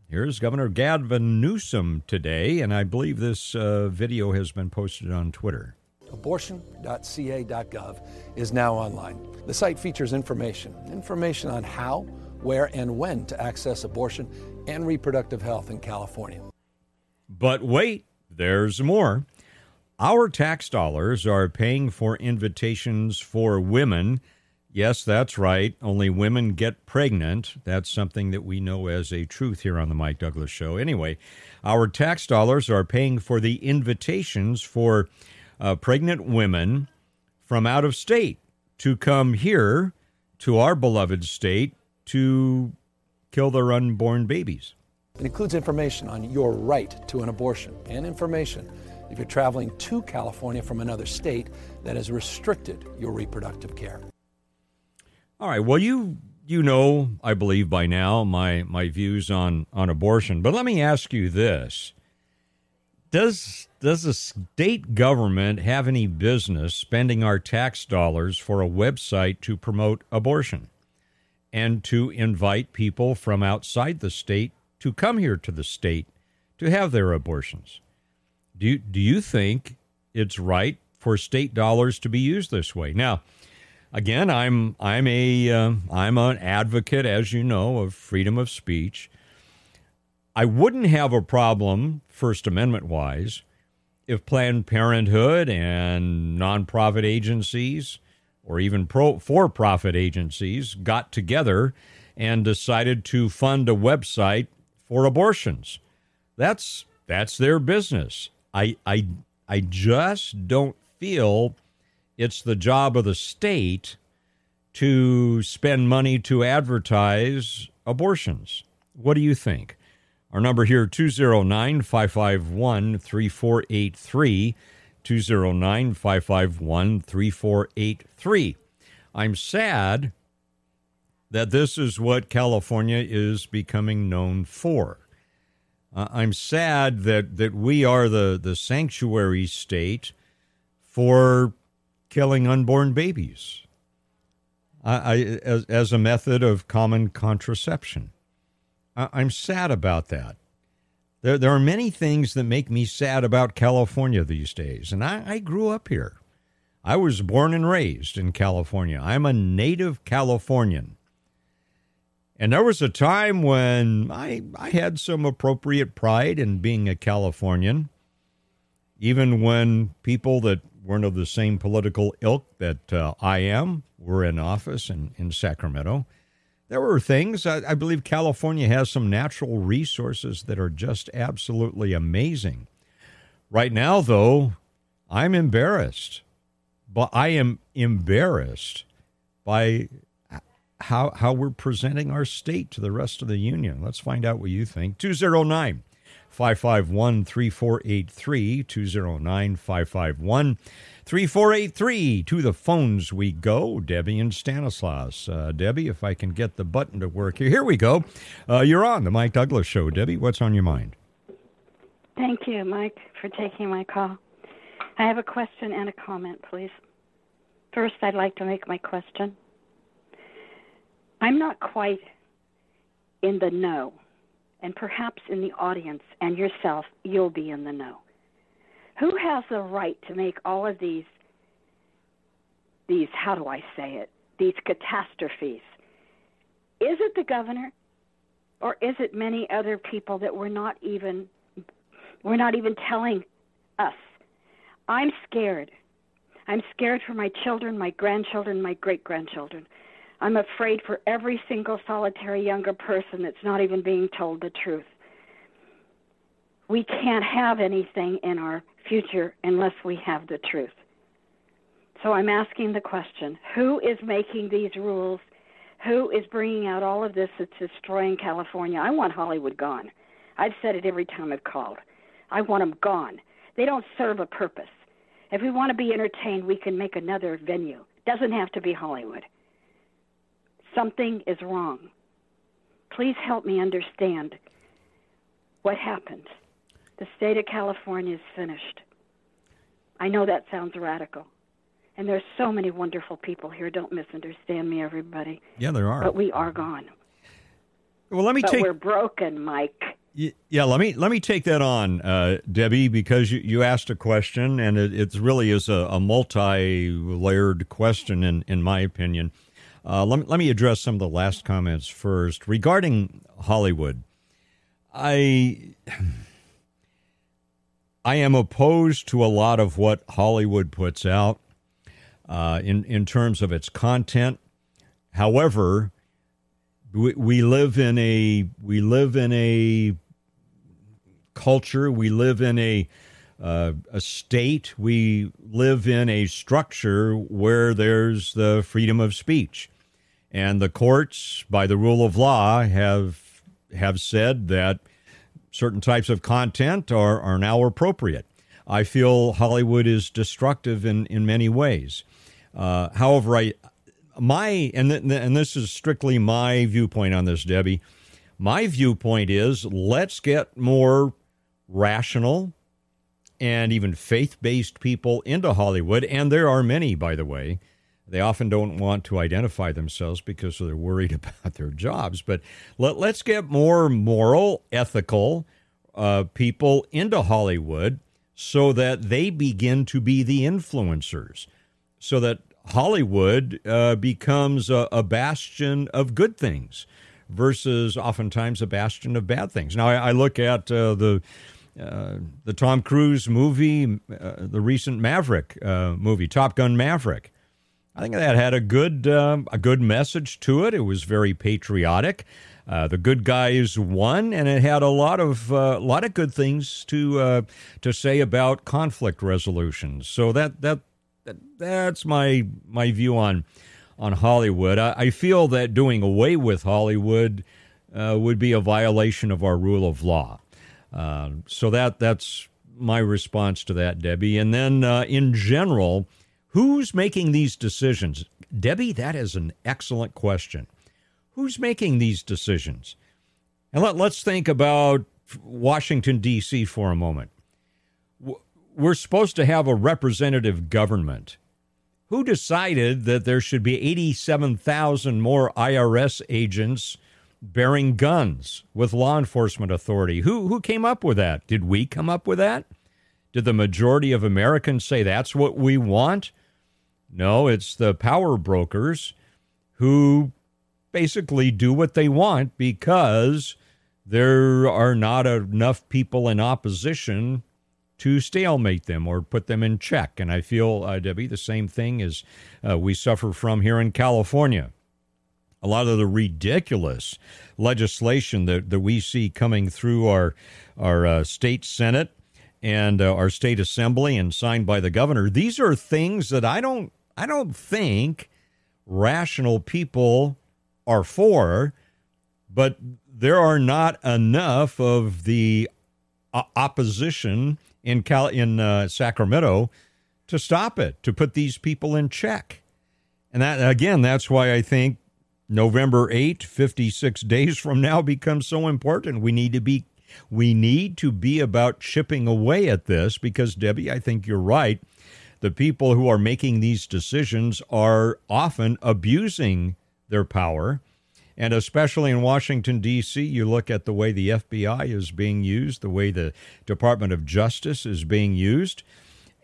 Here's Governor Gavin Newsom today, and I believe this uh, video has been posted on Twitter. Abortion.ca.gov is now online. The site features information information on how, where, and when to access abortion and reproductive health in California. But wait, there's more. Our tax dollars are paying for invitations for women. Yes, that's right. Only women get pregnant. That's something that we know as a truth here on the Mike Douglass Show. Anyway, our tax dollars are paying for the invitations for uh, pregnant women from out of state to come here to our beloved state to kill their unborn babies. It includes information on your right to an abortion and information if you're traveling to California from another state that has restricted your reproductive care. All right. Well, you you know, I believe by now my my views on on abortion, but let me ask you this: Does does the state government have any business spending our tax dollars for a website to promote abortion and to invite people from outside the state to come here to the state to have their abortions? Do you, do you think it's right for state dollars to be used this way? Now, again, I'm I'm a am uh, an advocate, as you know, of freedom of speech. I wouldn't have a problem, First Amendment wise, if Planned Parenthood and nonprofit agencies or even pro for profit agencies got together and decided to fund a website for abortions. That's that's their business. I, I, I just don't feel it's the job of the state to spend money to advertise abortions. What do you think? Our number here 209 551 3483 209 551 3483. I'm sad that this is what California is becoming known for. Uh, I'm sad that, that we are the, the sanctuary state for killing unborn babies I, I, as, as a method of common contraception. I, I'm sad about that. There, there are many things that make me sad about California these days, and I, I grew up here. I was born and raised in California. I'm a native Californian. And there was a time when I, I had some appropriate pride in being a Californian, even when people that weren't of the same political ilk that uh, I am were in office in, in Sacramento. There were things, I, I believe California has some natural resources that are just absolutely amazing. Right now, though, I'm embarrassed. But I am embarrassed by how how we're presenting our state to the rest of the union. Let's find out what you think. 209 551 3483 209 551 3483 to the phones we go. Debbie and Stanislaus. Uh, Debbie, if I can get the button to work here. Here we go. Uh, you're on the Mike Douglass Show. Debbie, what's on your mind? Thank you, Mike, for taking my call. I have a question and a comment, please. First, I'd like to make my question. I'm not quite in the know, and perhaps in the audience and yourself, you'll be in the know. Who has the right to make all of these, these, how do I say it, these catastrophes? Is it the governor, or is it many other people that we're not even, we're not even telling us? I'm scared. I'm scared for my children, my grandchildren, my great grandchildren. I'm afraid for every single solitary younger person that's not even being told the truth. We can't have anything in our future unless we have the truth. So I'm asking the question who is making these rules? Who is bringing out all of this that's destroying California? I want Hollywood gone. I've said it every time I've called. I want them gone. They don't serve a purpose. If we want to be entertained, we can make another venue. Doesn't have to be Hollywood. Something is wrong. Please help me understand what happened. The state of California is finished. I know that sounds radical. And there's so many wonderful people here. Don't misunderstand me, everybody. Yeah, there are. But we are gone. Well, let me but take. We're broken, Mike. Yeah, let me let me take that on, uh, Debbie, because you, you asked a question, and it, it really is a, a multi-layered question, in in my opinion. Uh, let me let me address some of the last comments first regarding Hollywood. I I am opposed to a lot of what Hollywood puts out uh, in in terms of its content. However, we, we live in a we live in a culture. We live in a uh, a state. We live in a structure where there's the freedom of speech, and the courts, by the rule of law, have have said that certain types of content are are now appropriate. I feel Hollywood is destructive in in many ways. Uh, however, I my and th- and this is strictly my viewpoint on this, Debbie. My viewpoint is let's get more rational and even faith based people into Hollywood. And there are many, by the way. They often don't want to identify themselves because they're worried about their jobs. But let, us get more moral, ethical uh, people into Hollywood so that they begin to be the influencers, so that Hollywood uh, becomes a, a bastion of good things versus oftentimes a bastion of bad things. Now, I, I look at uh, the uh, the Tom Cruise movie, uh, the recent Maverick uh, movie, Top Gun Maverick. I think that had a good um, a good message to it. It was very patriotic. Uh, the good guys won, and it had a lot of a uh, lot of good things to uh, to say about conflict resolution. So that that, that that's my my view on on Hollywood. I, I feel that doing away with Hollywood uh, would be a violation of our rule of law. Uh, so that that's my response to that, Debbie. And then uh, in general, who's making these decisions? Debbie, that is an excellent question. Who's making these decisions? And let, let's think about Washington, D.C. for a moment. We're supposed to have a representative government. Who decided that there should be 87,000 more IRS agents bearing guns with law enforcement authority. Who who came up with that? Did we come up with that? Did the majority of Americans say that's what we want? No, it's the power brokers who basically do what they want because there are not enough people in opposition to stalemate them or put them in check. And I feel, uh, Debbie, the same thing as uh, we suffer from here in California a lot of the ridiculous legislation that, that we see coming through our our uh, state senate and uh, our state assembly and signed by the governor these are things that i don't i don't think rational people are for but there are not enough of the uh, opposition in Cal- in uh, Sacramento to stop it to put these people in check and that again that's why i think November 8, 56 days from now becomes so important. We need to be we need to be about chipping away at this because Debbie, I think you're right. The people who are making these decisions are often abusing their power. And especially in Washington, D.C., you look at the way the FBI is being used, the way the Department of Justice is being used,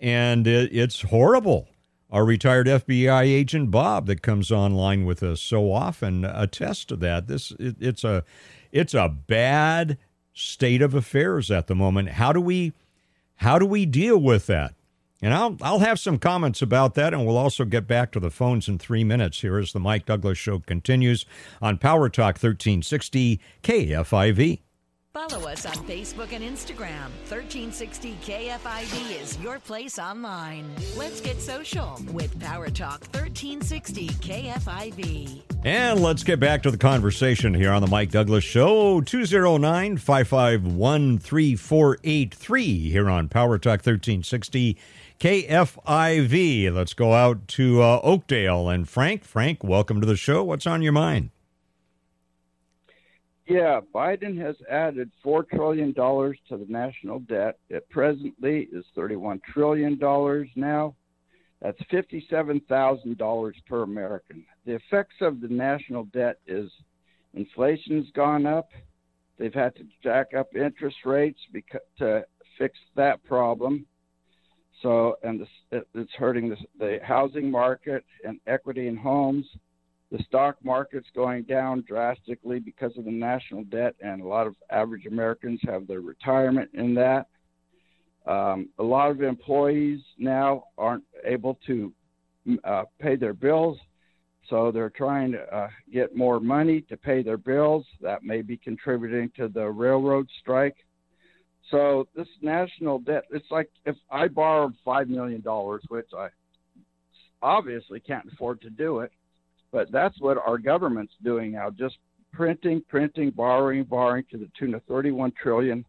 and it's horrible our retired FBI agent Bob that comes online with us so often attests to that. This it, it's a it's a bad state of affairs at the moment. How do we how do we deal with that? And I'll I'll have some comments about that, and we'll also get back to the phones in three minutes here as the Mike Douglass Show continues on Power Talk 1360 KFIV. Follow us on Facebook and Instagram. 1360 KFIV is your place online. Let's get social with Power Talk 1360 KFIV. And let's get back to the conversation here on the Mike Douglass Show. 209 551 3483 here on Power Talk 1360 KFIV. Let's go out to uh, Oakdale. And Frank, Frank, welcome to the show. What's on your mind? Yeah, Biden has added $4 trillion to the national debt. It presently is $31 trillion now. That's $57,000 per American. The effects of the national debt is inflation's gone up. They've had to jack up interest rates because, to fix that problem. So, and the, it's hurting the, the housing market and equity in homes the stock market's going down drastically because of the national debt, and a lot of average Americans have their retirement in that. Um, a lot of employees now aren't able to uh, pay their bills, so they're trying to uh, get more money to pay their bills. That may be contributing to the railroad strike. So this national debt, it's like if I borrowed five million dollars, which I obviously can't afford to do it but that's what our government's doing now, just printing, printing, borrowing, borrowing to the tune of 31 trillion,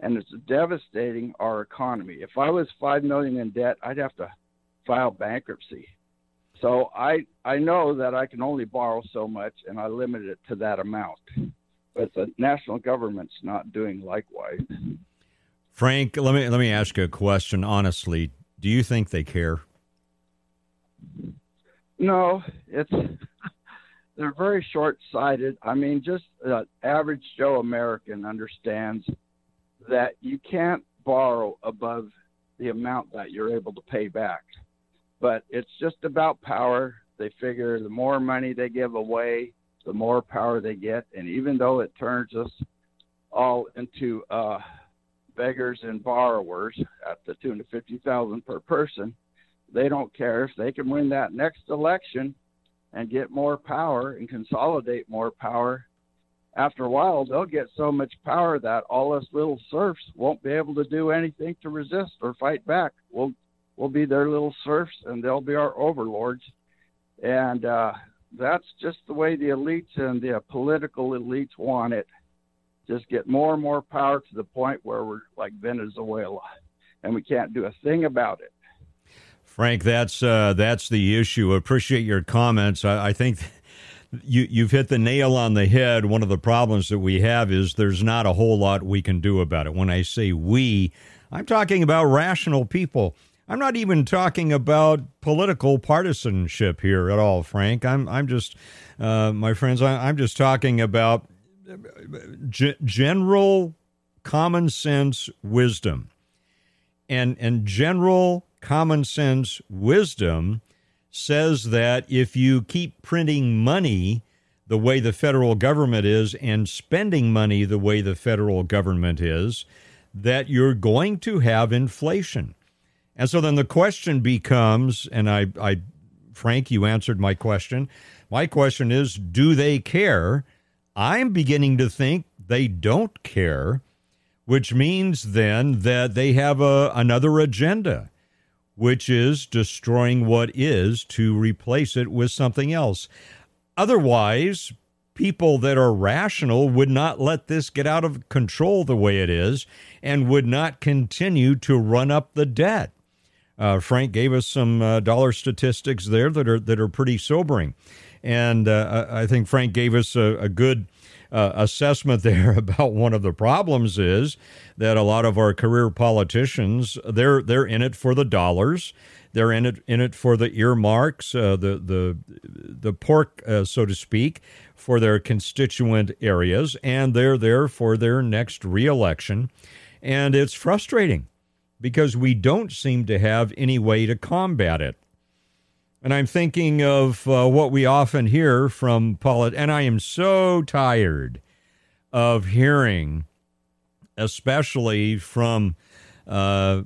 and it's devastating our economy. If I was five million in debt, I'd have to file bankruptcy. So I I know that I can only borrow so much, and I limit it to that amount. But the national government's not doing likewise. Frank, let me let me ask you a question honestly. Do you think they care? No, it's they're very short-sighted. I mean, just the average Joe American understands that you can't borrow above the amount that you're able to pay back. But it's just about power. They figure the more money they give away, the more power they get. And even though it turns us all into uh, beggars and borrowers at the tune of fifty thousand per person, they don't care if they can win that next election and get more power and consolidate more power. after a while, they'll get so much power that all us little serfs won't be able to do anything to resist or fight back. We'll we'll be their little serfs, and they'll be our overlords. And uh, that's just the way the elites and the political elites want it. Just get more and more power to the point where we're like Venezuela, and we can't do a thing about it. Frank, that's uh, that's the issue. Appreciate your comments. I, I think you you've hit the nail on the head. One of the problems that we have is there's not a whole lot we can do about it. When I say we, I'm talking about rational people. I'm not even talking about political partisanship here at all, Frank. I'm I'm just, uh, my friends, I, am just talking about g- general common sense wisdom, and and general common sense wisdom says that if you keep printing money the way the federal government is and spending money the way the federal government is, that you're going to have inflation. And so then the question becomes, and I, I Frank, you answered my question. My question is, do they care? I'm beginning to think they don't care, which means then that they have a, another agenda which is destroying what is to replace it with something else. Otherwise, people that are rational would not let this get out of control the way it is and would not continue to run up the debt. Uh, Frank gave us some uh, dollar statistics there that are that are pretty sobering, and uh, I think Frank gave us a, a good uh, assessment there about one of the problems is that a lot of our career politicians they're they're in it for the dollars. They're in it in it for the earmarks, uh, the the the pork, uh, so to speak, for their constituent areas, and they're there for their next reelection. And it's frustrating because we don't seem to have any way to combat it. And I'm thinking of uh, what we often hear from polit, and I am so tired of hearing, especially from uh,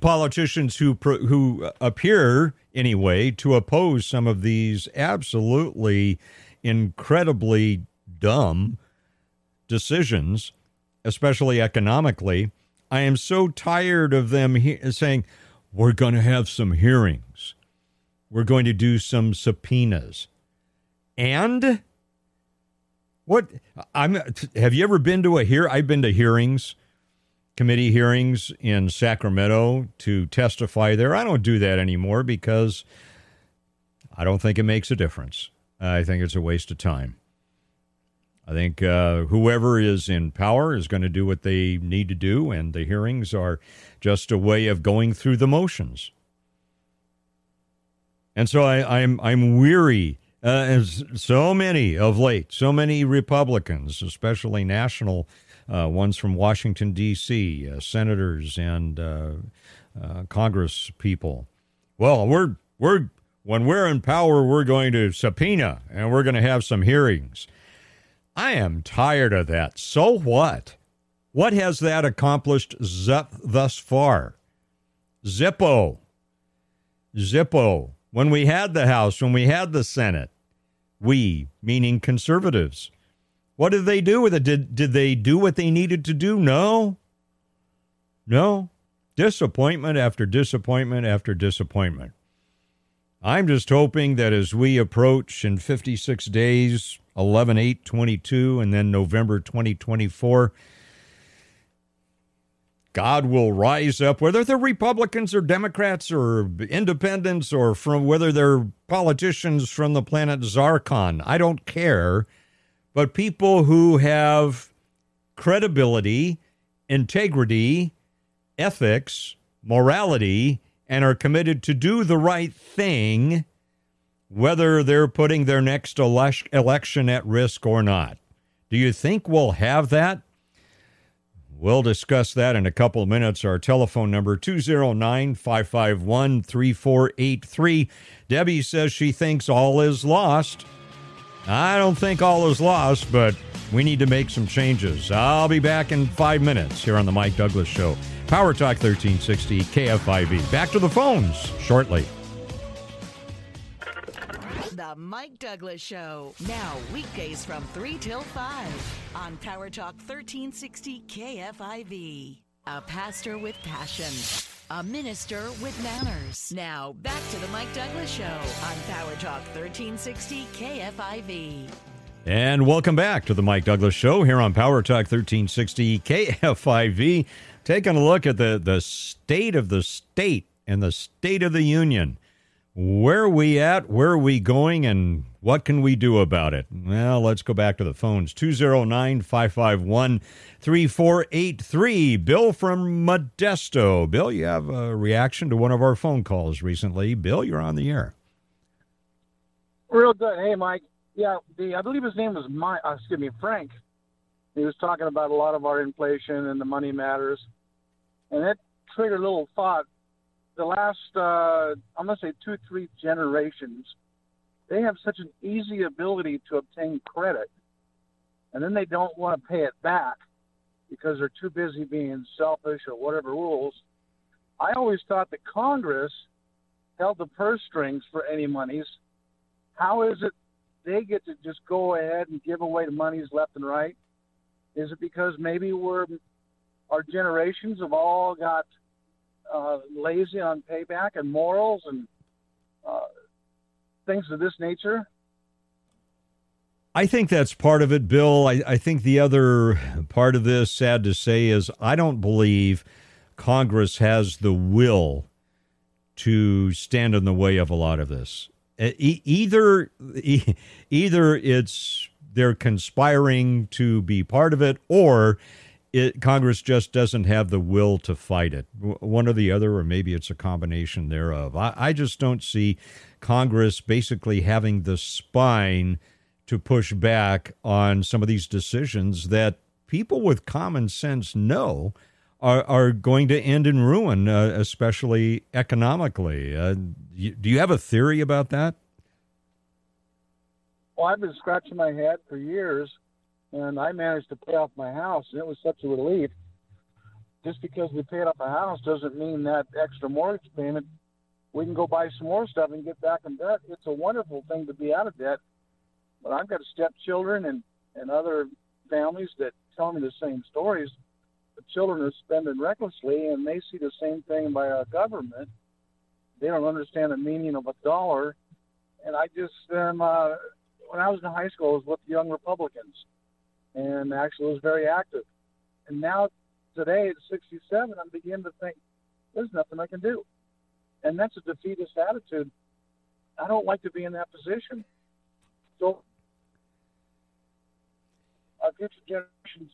politicians who who appear anyway to oppose some of these absolutely incredibly dumb decisions, especially economically. I am so tired of them he- saying, "We're going to have some hearings." We're going to do some subpoenas. And what I'm have you ever been to a hear I've been to hearings, committee hearings in Sacramento to testify there. I don't do that anymore because I don't think it makes a difference. I think it's a waste of time. I think uh, whoever is in power is going to do what they need to do, and the hearings are just a way of going through the motions. And so I, am I'm, I'm weary, uh, as so many of late, so many Republicans, especially national uh, ones from Washington D.C., uh, senators and uh, uh, Congress people. Well, we're we're when we're in power, we're going to subpoena and we're going to have some hearings. I am tired of that. So what? What has that accomplished thus far? Zippo. Zippo when we had the House, when we had the Senate, we, meaning conservatives, what did they do with it? Did, did they do what they needed to do? No. No. Disappointment after disappointment after disappointment. I'm just hoping that as we approach in 56 days, 11 8 22, and then November 2024, God will rise up, whether they're Republicans or Democrats or independents or from whether they're politicians from the planet Zarkon. I don't care. But people who have credibility, integrity, ethics, morality, and are committed to do the right thing, whether they're putting their next election at risk or not. Do you think we'll have that? We'll discuss that in a couple of minutes. Our telephone number 209 551 3483. Debbie says she thinks all is lost. I don't think all is lost, but we need to make some changes. I'll be back in five minutes here on The Mike Douglass Show. Power Talk 1360 KFIV. Back to the phones shortly. The Mike Douglass Show. Now, weekdays from 3 till 5 on Power Talk 1360 KFIV. A pastor with passion. A minister with manners. Now, back to the Mike Douglass Show on Power Talk 1360 KFIV. And welcome back to the Mike Douglass Show here on Power Talk 1360 KFIV. Taking a look at the, the state of the state and the state of the union. Where are we at? Where are we going? And what can we do about it? Well, let's go back to the phones 209 551 3483. Bill from Modesto. Bill, you have a reaction to one of our phone calls recently. Bill, you're on the air. Real good. Hey, Mike. Yeah, the I believe his name was my uh, excuse me Frank. He was talking about a lot of our inflation and the money matters, and it triggered a little thought the last uh, I'm gonna say two three generations, they have such an easy ability to obtain credit, and then they don't want to pay it back because they're too busy being selfish or whatever rules. I always thought that Congress held the purse strings for any monies. How is it they get to just go ahead and give away the monies left and right? Is it because maybe we're our generations have all got uh, lazy on payback and morals and uh, things of this nature? I think that's part of it, Bill. I, I, think the other part of this, sad to say, is I don't believe Congress has the will to stand in the way of a lot of this. E- either, e- either it's they're conspiring to be part of it, or it, Congress just doesn't have the will to fight it. One or the other, or maybe it's a combination thereof. I, I just don't see Congress basically having the spine to push back on some of these decisions that people with common sense know are, are going to end in ruin, uh, especially economically. Uh, do you have a theory about that? Well, I've been scratching my head for years and I managed to pay off my house, and it was such a relief. Just because we paid off a house doesn't mean that extra mortgage payment we can go buy some more stuff and get back in debt. It's a wonderful thing to be out of debt. But I've got stepchildren and and other families that tell me the same stories. The children are spending recklessly, and they see the same thing by our government. They don't understand the meaning of a dollar. And I just, um, uh, when I was in high school, I was with young Republicans and actually was very active. And now, today at 67, I'm beginning to think there's nothing I can do, and that's a defeatist attitude. I don't like to be in that position. So, our future generations,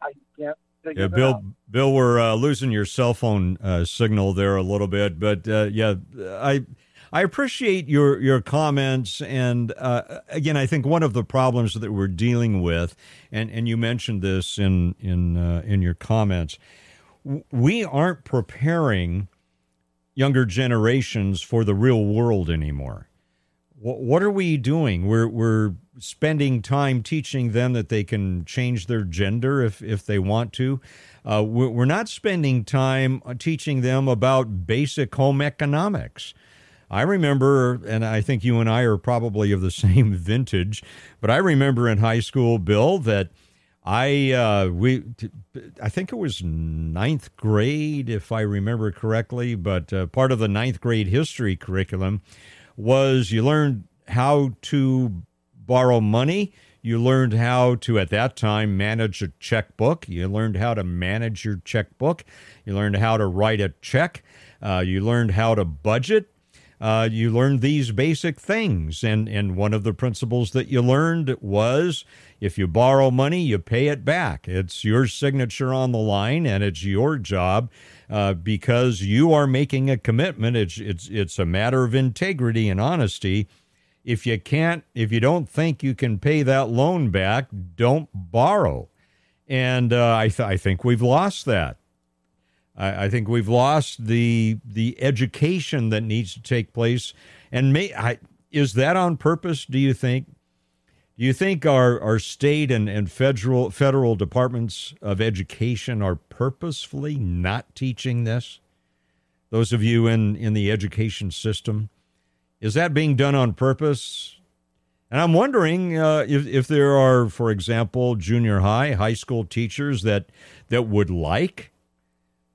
I can't. Yeah, Bill. Bill, we're uh, losing your cell phone uh, signal there a little bit, but uh, yeah, I I appreciate your your comments, and uh, again, I think one of the problems that we're dealing with, and and you mentioned this in in uh, in your comments, we aren't preparing younger generations for the real world anymore. What are we doing? We're we're spending time teaching them that they can change their gender if if they want to. Uh, we're not spending time teaching them about basic home economics. I remember, and I think you and I are probably of the same vintage, but I remember in high school, Bill, that I uh, we I think it was ninth grade, if I remember correctly, but uh, part of the ninth grade history curriculum was you learned how to borrow money. You learned how to, at that time, manage a checkbook. You learned how to manage your checkbook. You learned how to write a check. Uh, you learned how to budget uh, you learned these basic things. And, and one of the principles that you learned was if you borrow money, you pay it back. It's your signature on the line, and it's your job uh, because you are making a commitment. It's, it's, it's a matter of integrity and honesty. If you can't, if you don't think you can pay that loan back, don't borrow. And uh, I, th- I think we've lost that. I, I think we've lost the the education that needs to take place. And may I, is that on purpose? Do you think? Do you think our, our state and, and federal federal departments of education are purposefully not teaching this? Those of you in, in the education system, Is that being done on purpose? And I'm wondering uh, if, if there are, for example, junior high, high school teachers that that would like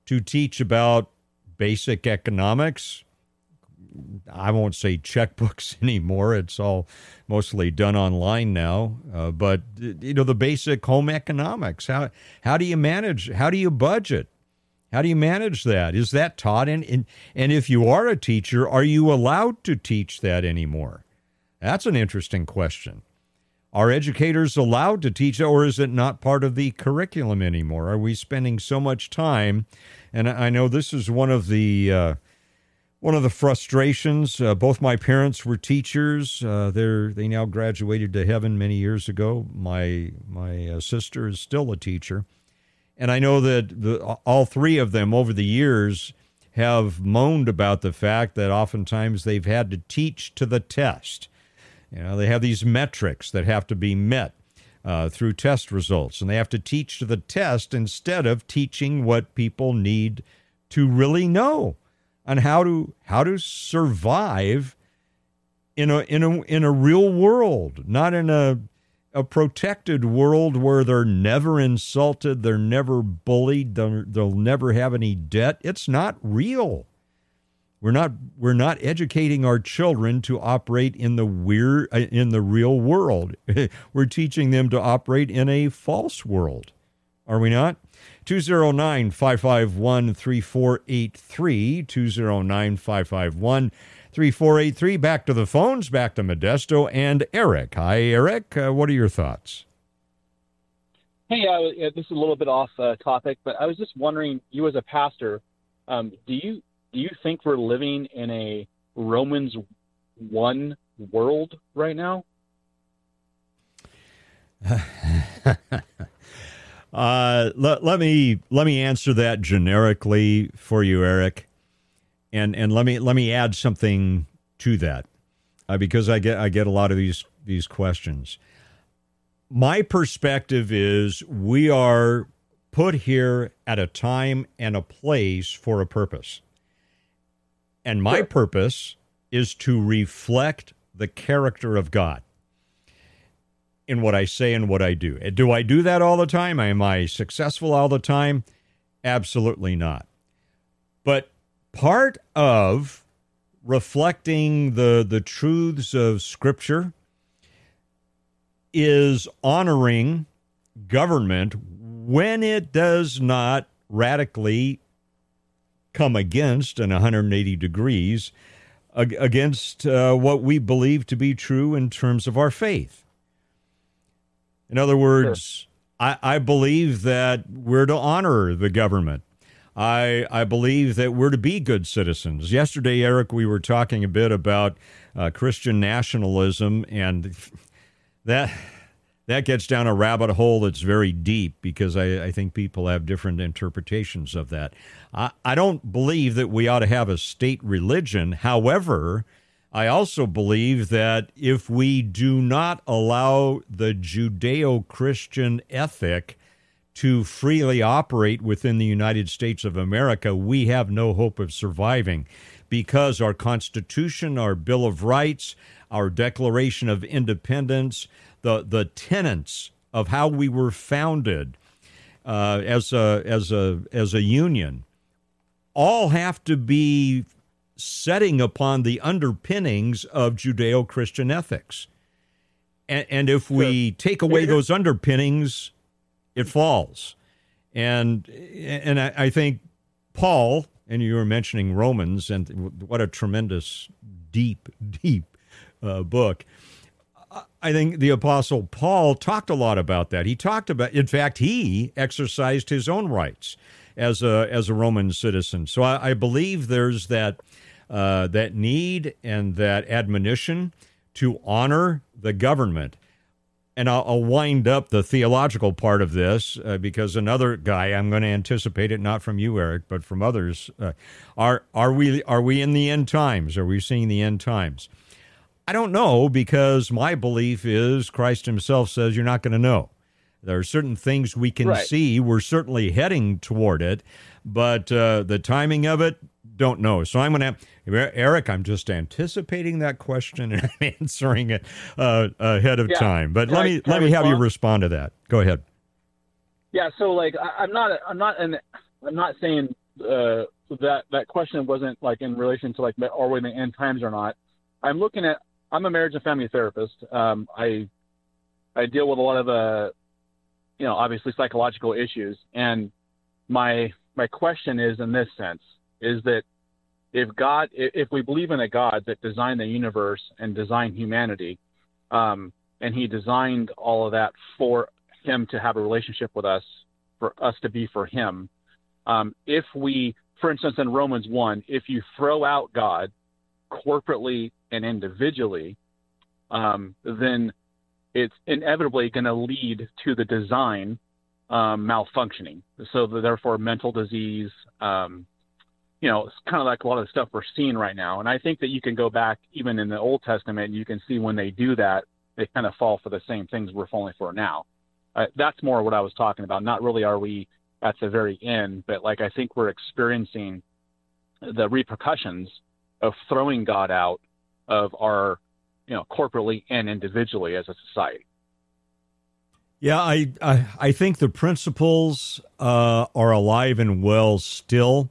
to teach about basic economics. I won't say checkbooks anymore. It's all mostly done online now. Uh, but you know the basic home economics. How how do you manage? How do you budget? How do you manage that? Is that taught? And and, and if you are a teacher, are you allowed to teach that anymore? That's an interesting question. Are educators allowed to teach, or is it not part of the curriculum anymore? Are we spending so much time? And I know this is one of the uh, one of the frustrations. Uh, both my parents were teachers. Uh, they they now graduated to heaven many years ago. My my uh, sister is still a teacher, and I know that the, all three of them over the years have moaned about the fact that oftentimes they've had to teach to the test you know, they have these metrics that have to be met uh, through test results, and they have to teach to the test instead of teaching what people need to really know on how to how to survive in a in a in a real world, not in a a protected world where they're never insulted, they're never bullied, they'll, they'll never have any debt. It's not real. We're not we're not educating our children to operate in the weird uh, in the real world. we're teaching them to operate in a false world. Are we not? 209 551 3483. 209 551 3483. Back to the phones, back to Modesto and Eric. Hi, Eric. Uh, what are your thoughts? Hey, uh, this is a little bit off uh, topic, but I was just wondering, you as a pastor, um, do you do you think we're living in a Romans 1 world right now? uh, let, let me let me answer that generically for you, Eric, and and let me let me add something to that uh, because I get I get a lot of these these questions. My perspective is we are put here at a time and a place for a purpose. And my sure. purpose is to reflect the character of God in what I say and what I do. Eh, do I do that all the time? Am I successful all the time? Absolutely not. But part of reflecting the the truths of scripture is honoring government when it does not radically come against in 180 degrees against uh, what we believe to be true in terms of our faith. In other words, sure. I, I, believe that we're to honor the government. I, I believe that we're to be good citizens. Yesterday, Eric, we were talking a bit about uh, Christian nationalism, and that that gets down a rabbit hole that's very deep because I, I think people have different interpretations of that. I, I don't believe that we ought to have a state religion. However, I also believe that if we do not allow the Judeo Christian ethic to freely operate within the United States of America, we have no hope of surviving because our Constitution, our Bill of Rights, our Declaration of Independence, the the tenets of how we were founded uh, as a as a as a union all have to be setting upon the underpinnings of Judeo-Christian ethics. And, and if we take away those underpinnings, it falls. And and I, I think Paul, and you were mentioning Romans, and what a tremendous, deep, deep uh, book. I think the Apostle Paul talked a lot about that. He talked about, in fact, he exercised his own rights as a as a Roman citizen. So I, I believe there's that uh, that need and that admonition to honor the government. And I'll, I'll wind up the theological part of this uh, because another guy, I'm going to anticipate it not from you, Eric, but from others. Uh, are are we are we in the end times? Are we seeing the end times? I don't know because my belief is Christ himself says you're not going to know. There are certain things we can right. see. We're certainly heading toward it, but uh, the timing of it, don't know. So I'm going to Eric, I'm just anticipating that question and I'm answering it uh, ahead of Yeah. time. But Can let I- me can I let me have you respond? respond to that. Go ahead. Yeah, so like I, I'm not I'm not and I'm not saying uh, that that question wasn't like in relation to like are we in the end times or not. I'm looking at I'm a marriage and family therapist. Um, I I deal with a lot of uh, you know obviously psychological issues, and my my question is in this sense is that if God if we believe in a God that designed the universe and designed humanity, um, and He designed all of that for him to have a relationship with us, for us to be for him. Um, if we, for instance, in Romans 1, if you throw out God corporately and individually, um, then it's inevitably going to lead to the design um, malfunctioning. So, the, therefore, mental disease, um, you know, it's kind of like a lot of the stuff we're seeing right now. And I think that you can go back even in the Old Testament, you can see when they do that, they kind of fall for the same things we're falling for now. Uh, that's more what I was talking about. Not really are we at the very end, but like I think we're experiencing the repercussions of throwing God out of our, you know, corporately and individually as a society. Yeah, I I, I think the principles uh, are alive and well still.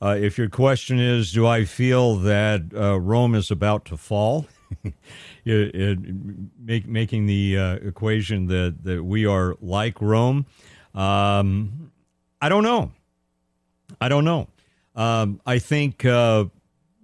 Uh, if your question is, do I feel that uh, Rome is about to fall? it, it, make, making the uh, equation that, that we are like Rome, um, I don't know. I don't know. Um, I think uh,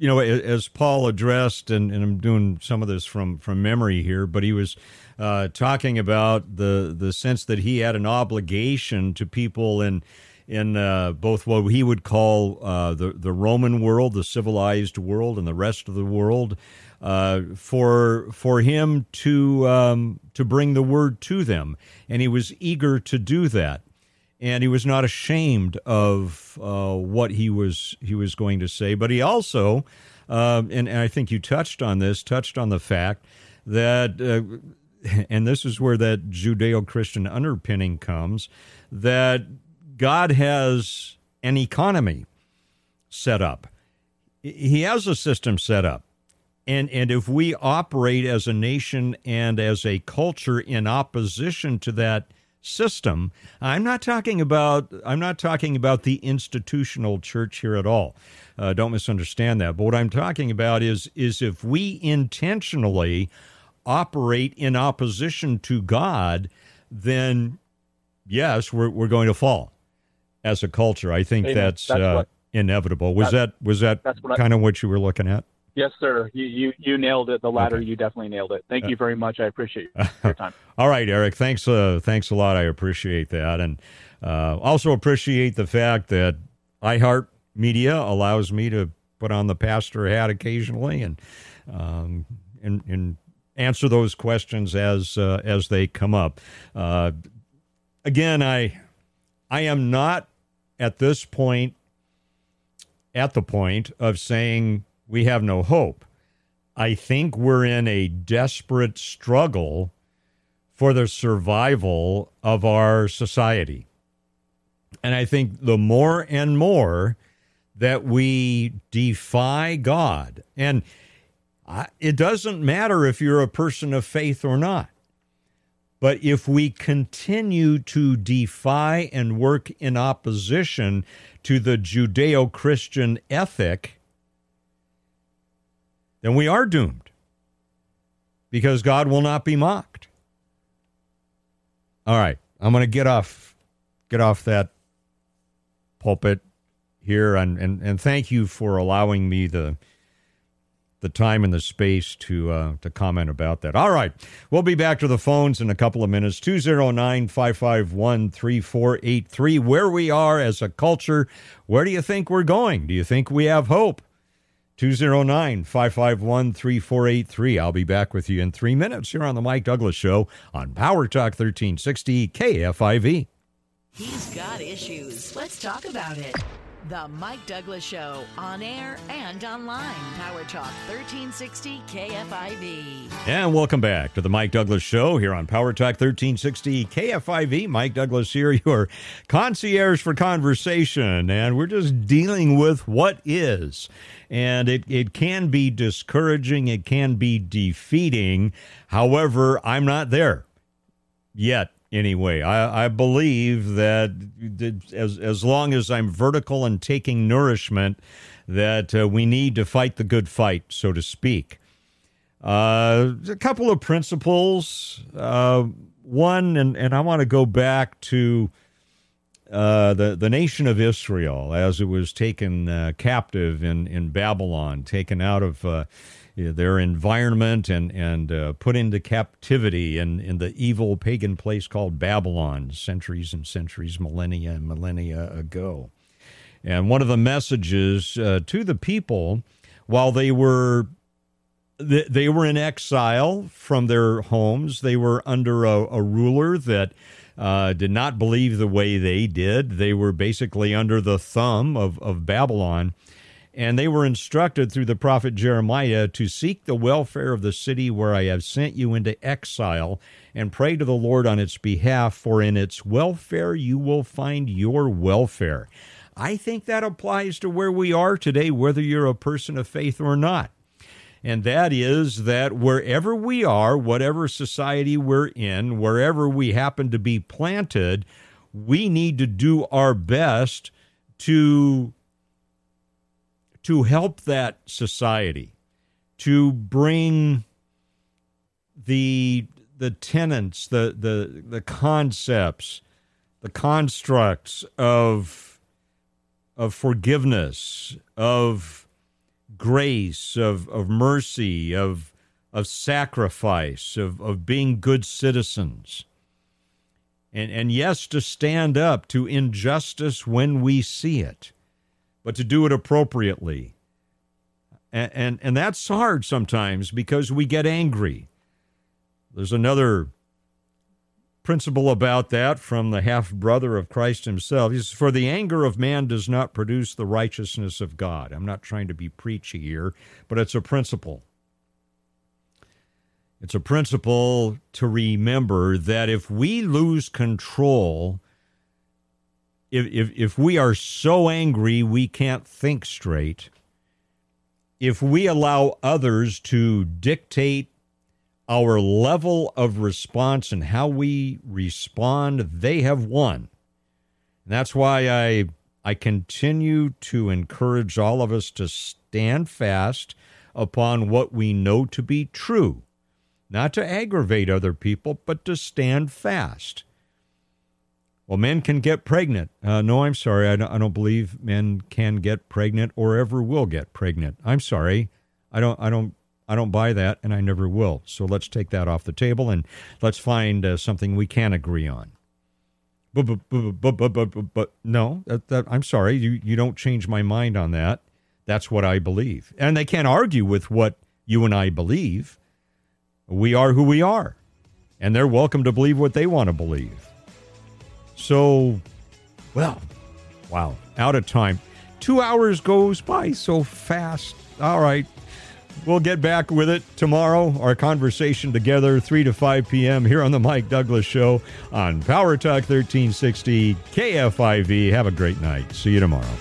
you know, as Paul addressed, and, and I'm doing some of this from from memory here, but he was uh, talking about the the sense that he had an obligation to people in in uh, both what he would call uh, the the Roman world, the civilized world, and the rest of the world, uh, for for him to um, to bring the word to them, and he was eager to do that and he was not ashamed of uh, what he was he was going to say. But he also, um, and, and I think you touched on this, touched on the fact that, uh, and this is where that Judeo-Christian underpinning comes, that God has an economy set up. He has a system set up. And, and if we operate as a nation and as a culture in opposition to that system, I'm not talking about I'm not talking about the institutional church here at all. Uh, don't misunderstand that. But what I'm talking about is is if we intentionally operate in opposition to God, then yes, we're we're going to fall as a culture. I think Amen. that's, That's uh, what- inevitable. Was that- that was that I- kind of what you were looking at? Yes, sir. You you, you nailed it. The latter, you definitely nailed it. Thank you very much. I appreciate your time. All right, Eric. Thanks. Uh, thanks a lot. I appreciate that, and uh, also appreciate the fact that iHeart Media allows me to put on the pastor hat occasionally and um, and, and answer those questions as uh, as they come up. Uh, again, I I am not at this point at the point of saying we have no hope. I think we're in a desperate struggle for the survival of our society. And I think the more and more that we defy God, and it doesn't matter if you're a person of faith or not, but if we continue to defy and work in opposition to the Judeo Christian ethic, then we are doomed because God will not be mocked. All right, I'm going to get off get off that pulpit here and, and and thank you for allowing me the the time and the space to uh, to comment about that. All right. We'll be back to the phones in a couple of minutes. 209-551-3483. Where we are as a culture, where do you think we're going? Do you think we have hope? 209-551-3483. I'll be back with you in 3 minutes here on the Mike Douglass show on Power Talk 1360 KFIV. He's got issues. Let's talk about it. The Mike Douglass Show, on air and online. Power Talk 1360 KFIV. And welcome back to the Mike Douglass Show here on Power Talk 1360 KFIV. Mike Douglass here, your concierge for conversation. And we're just dealing with what is. And it, it can be discouraging, it can be defeating. However, I'm not there yet anyway. I, I believe that as as long as I'm vertical and taking nourishment, that uh, we need to fight the good fight, so to speak. Uh, a couple of principles. Uh, one, and, and I want to go back to uh, the the nation of Israel as it was taken uh, captive in in Babylon, taken out of uh, their environment and and uh, put into captivity in in the evil pagan place called Babylon, centuries and centuries, millennia and millennia ago. And one of the messages uh, to the people, while they were they were in exile from their homes, they were under a, a ruler that. Uh, did not believe the way they did. They were basically under the thumb of, of Babylon. And they were instructed through the prophet Jeremiah to seek the welfare of the city where I have sent you into exile and pray to the Lord on its behalf, for in its welfare you will find your welfare. I think that applies to where we are today, whether you're a person of faith or not. And that is that wherever we are, whatever society we're in, wherever we happen to be planted, we need to do our best to to help that society, to bring the the tenets, the the the concepts, the constructs of of forgiveness, of grace, of of mercy, of of sacrifice, of, of being good citizens. And and yes, to stand up to injustice when we see it but to do it appropriately. And, and, and that's hard sometimes because we get angry. There's another principle about that from the half brother of Christ himself. He says, For the anger of man does not produce the righteousness of God. I'm not trying to be preachy here, but it's a principle. It's a principle to remember that if we lose control if, if, if we are so angry we can't think straight, if we allow others to dictate our level of response and how we respond, they have won. And that's why I I continue to encourage all of us to stand fast upon what we know to be true, not to aggravate other people, but to stand fast. Well, men can get pregnant. Uh, no, I'm sorry. I don't, I don't believe men can get pregnant or ever will get pregnant. I'm sorry. I don't. I don't. I don't buy that, and I never will. So let's take that off the table and let's find uh, something we can agree on. But but but but but, but, but no, that, that, I'm sorry. You you don't change my mind on that. That's what I believe, and they can't argue with what you and I believe. We are who we are, and they're welcome to believe what they want to believe. So, well, wow, out of time. Two hours goes by so fast. All right. We'll get back with it tomorrow. Our conversation together, 3 to 5 p.m. here on The Mike Douglass Show on Power Talk 1360 KFIV. Have a great night. See you tomorrow.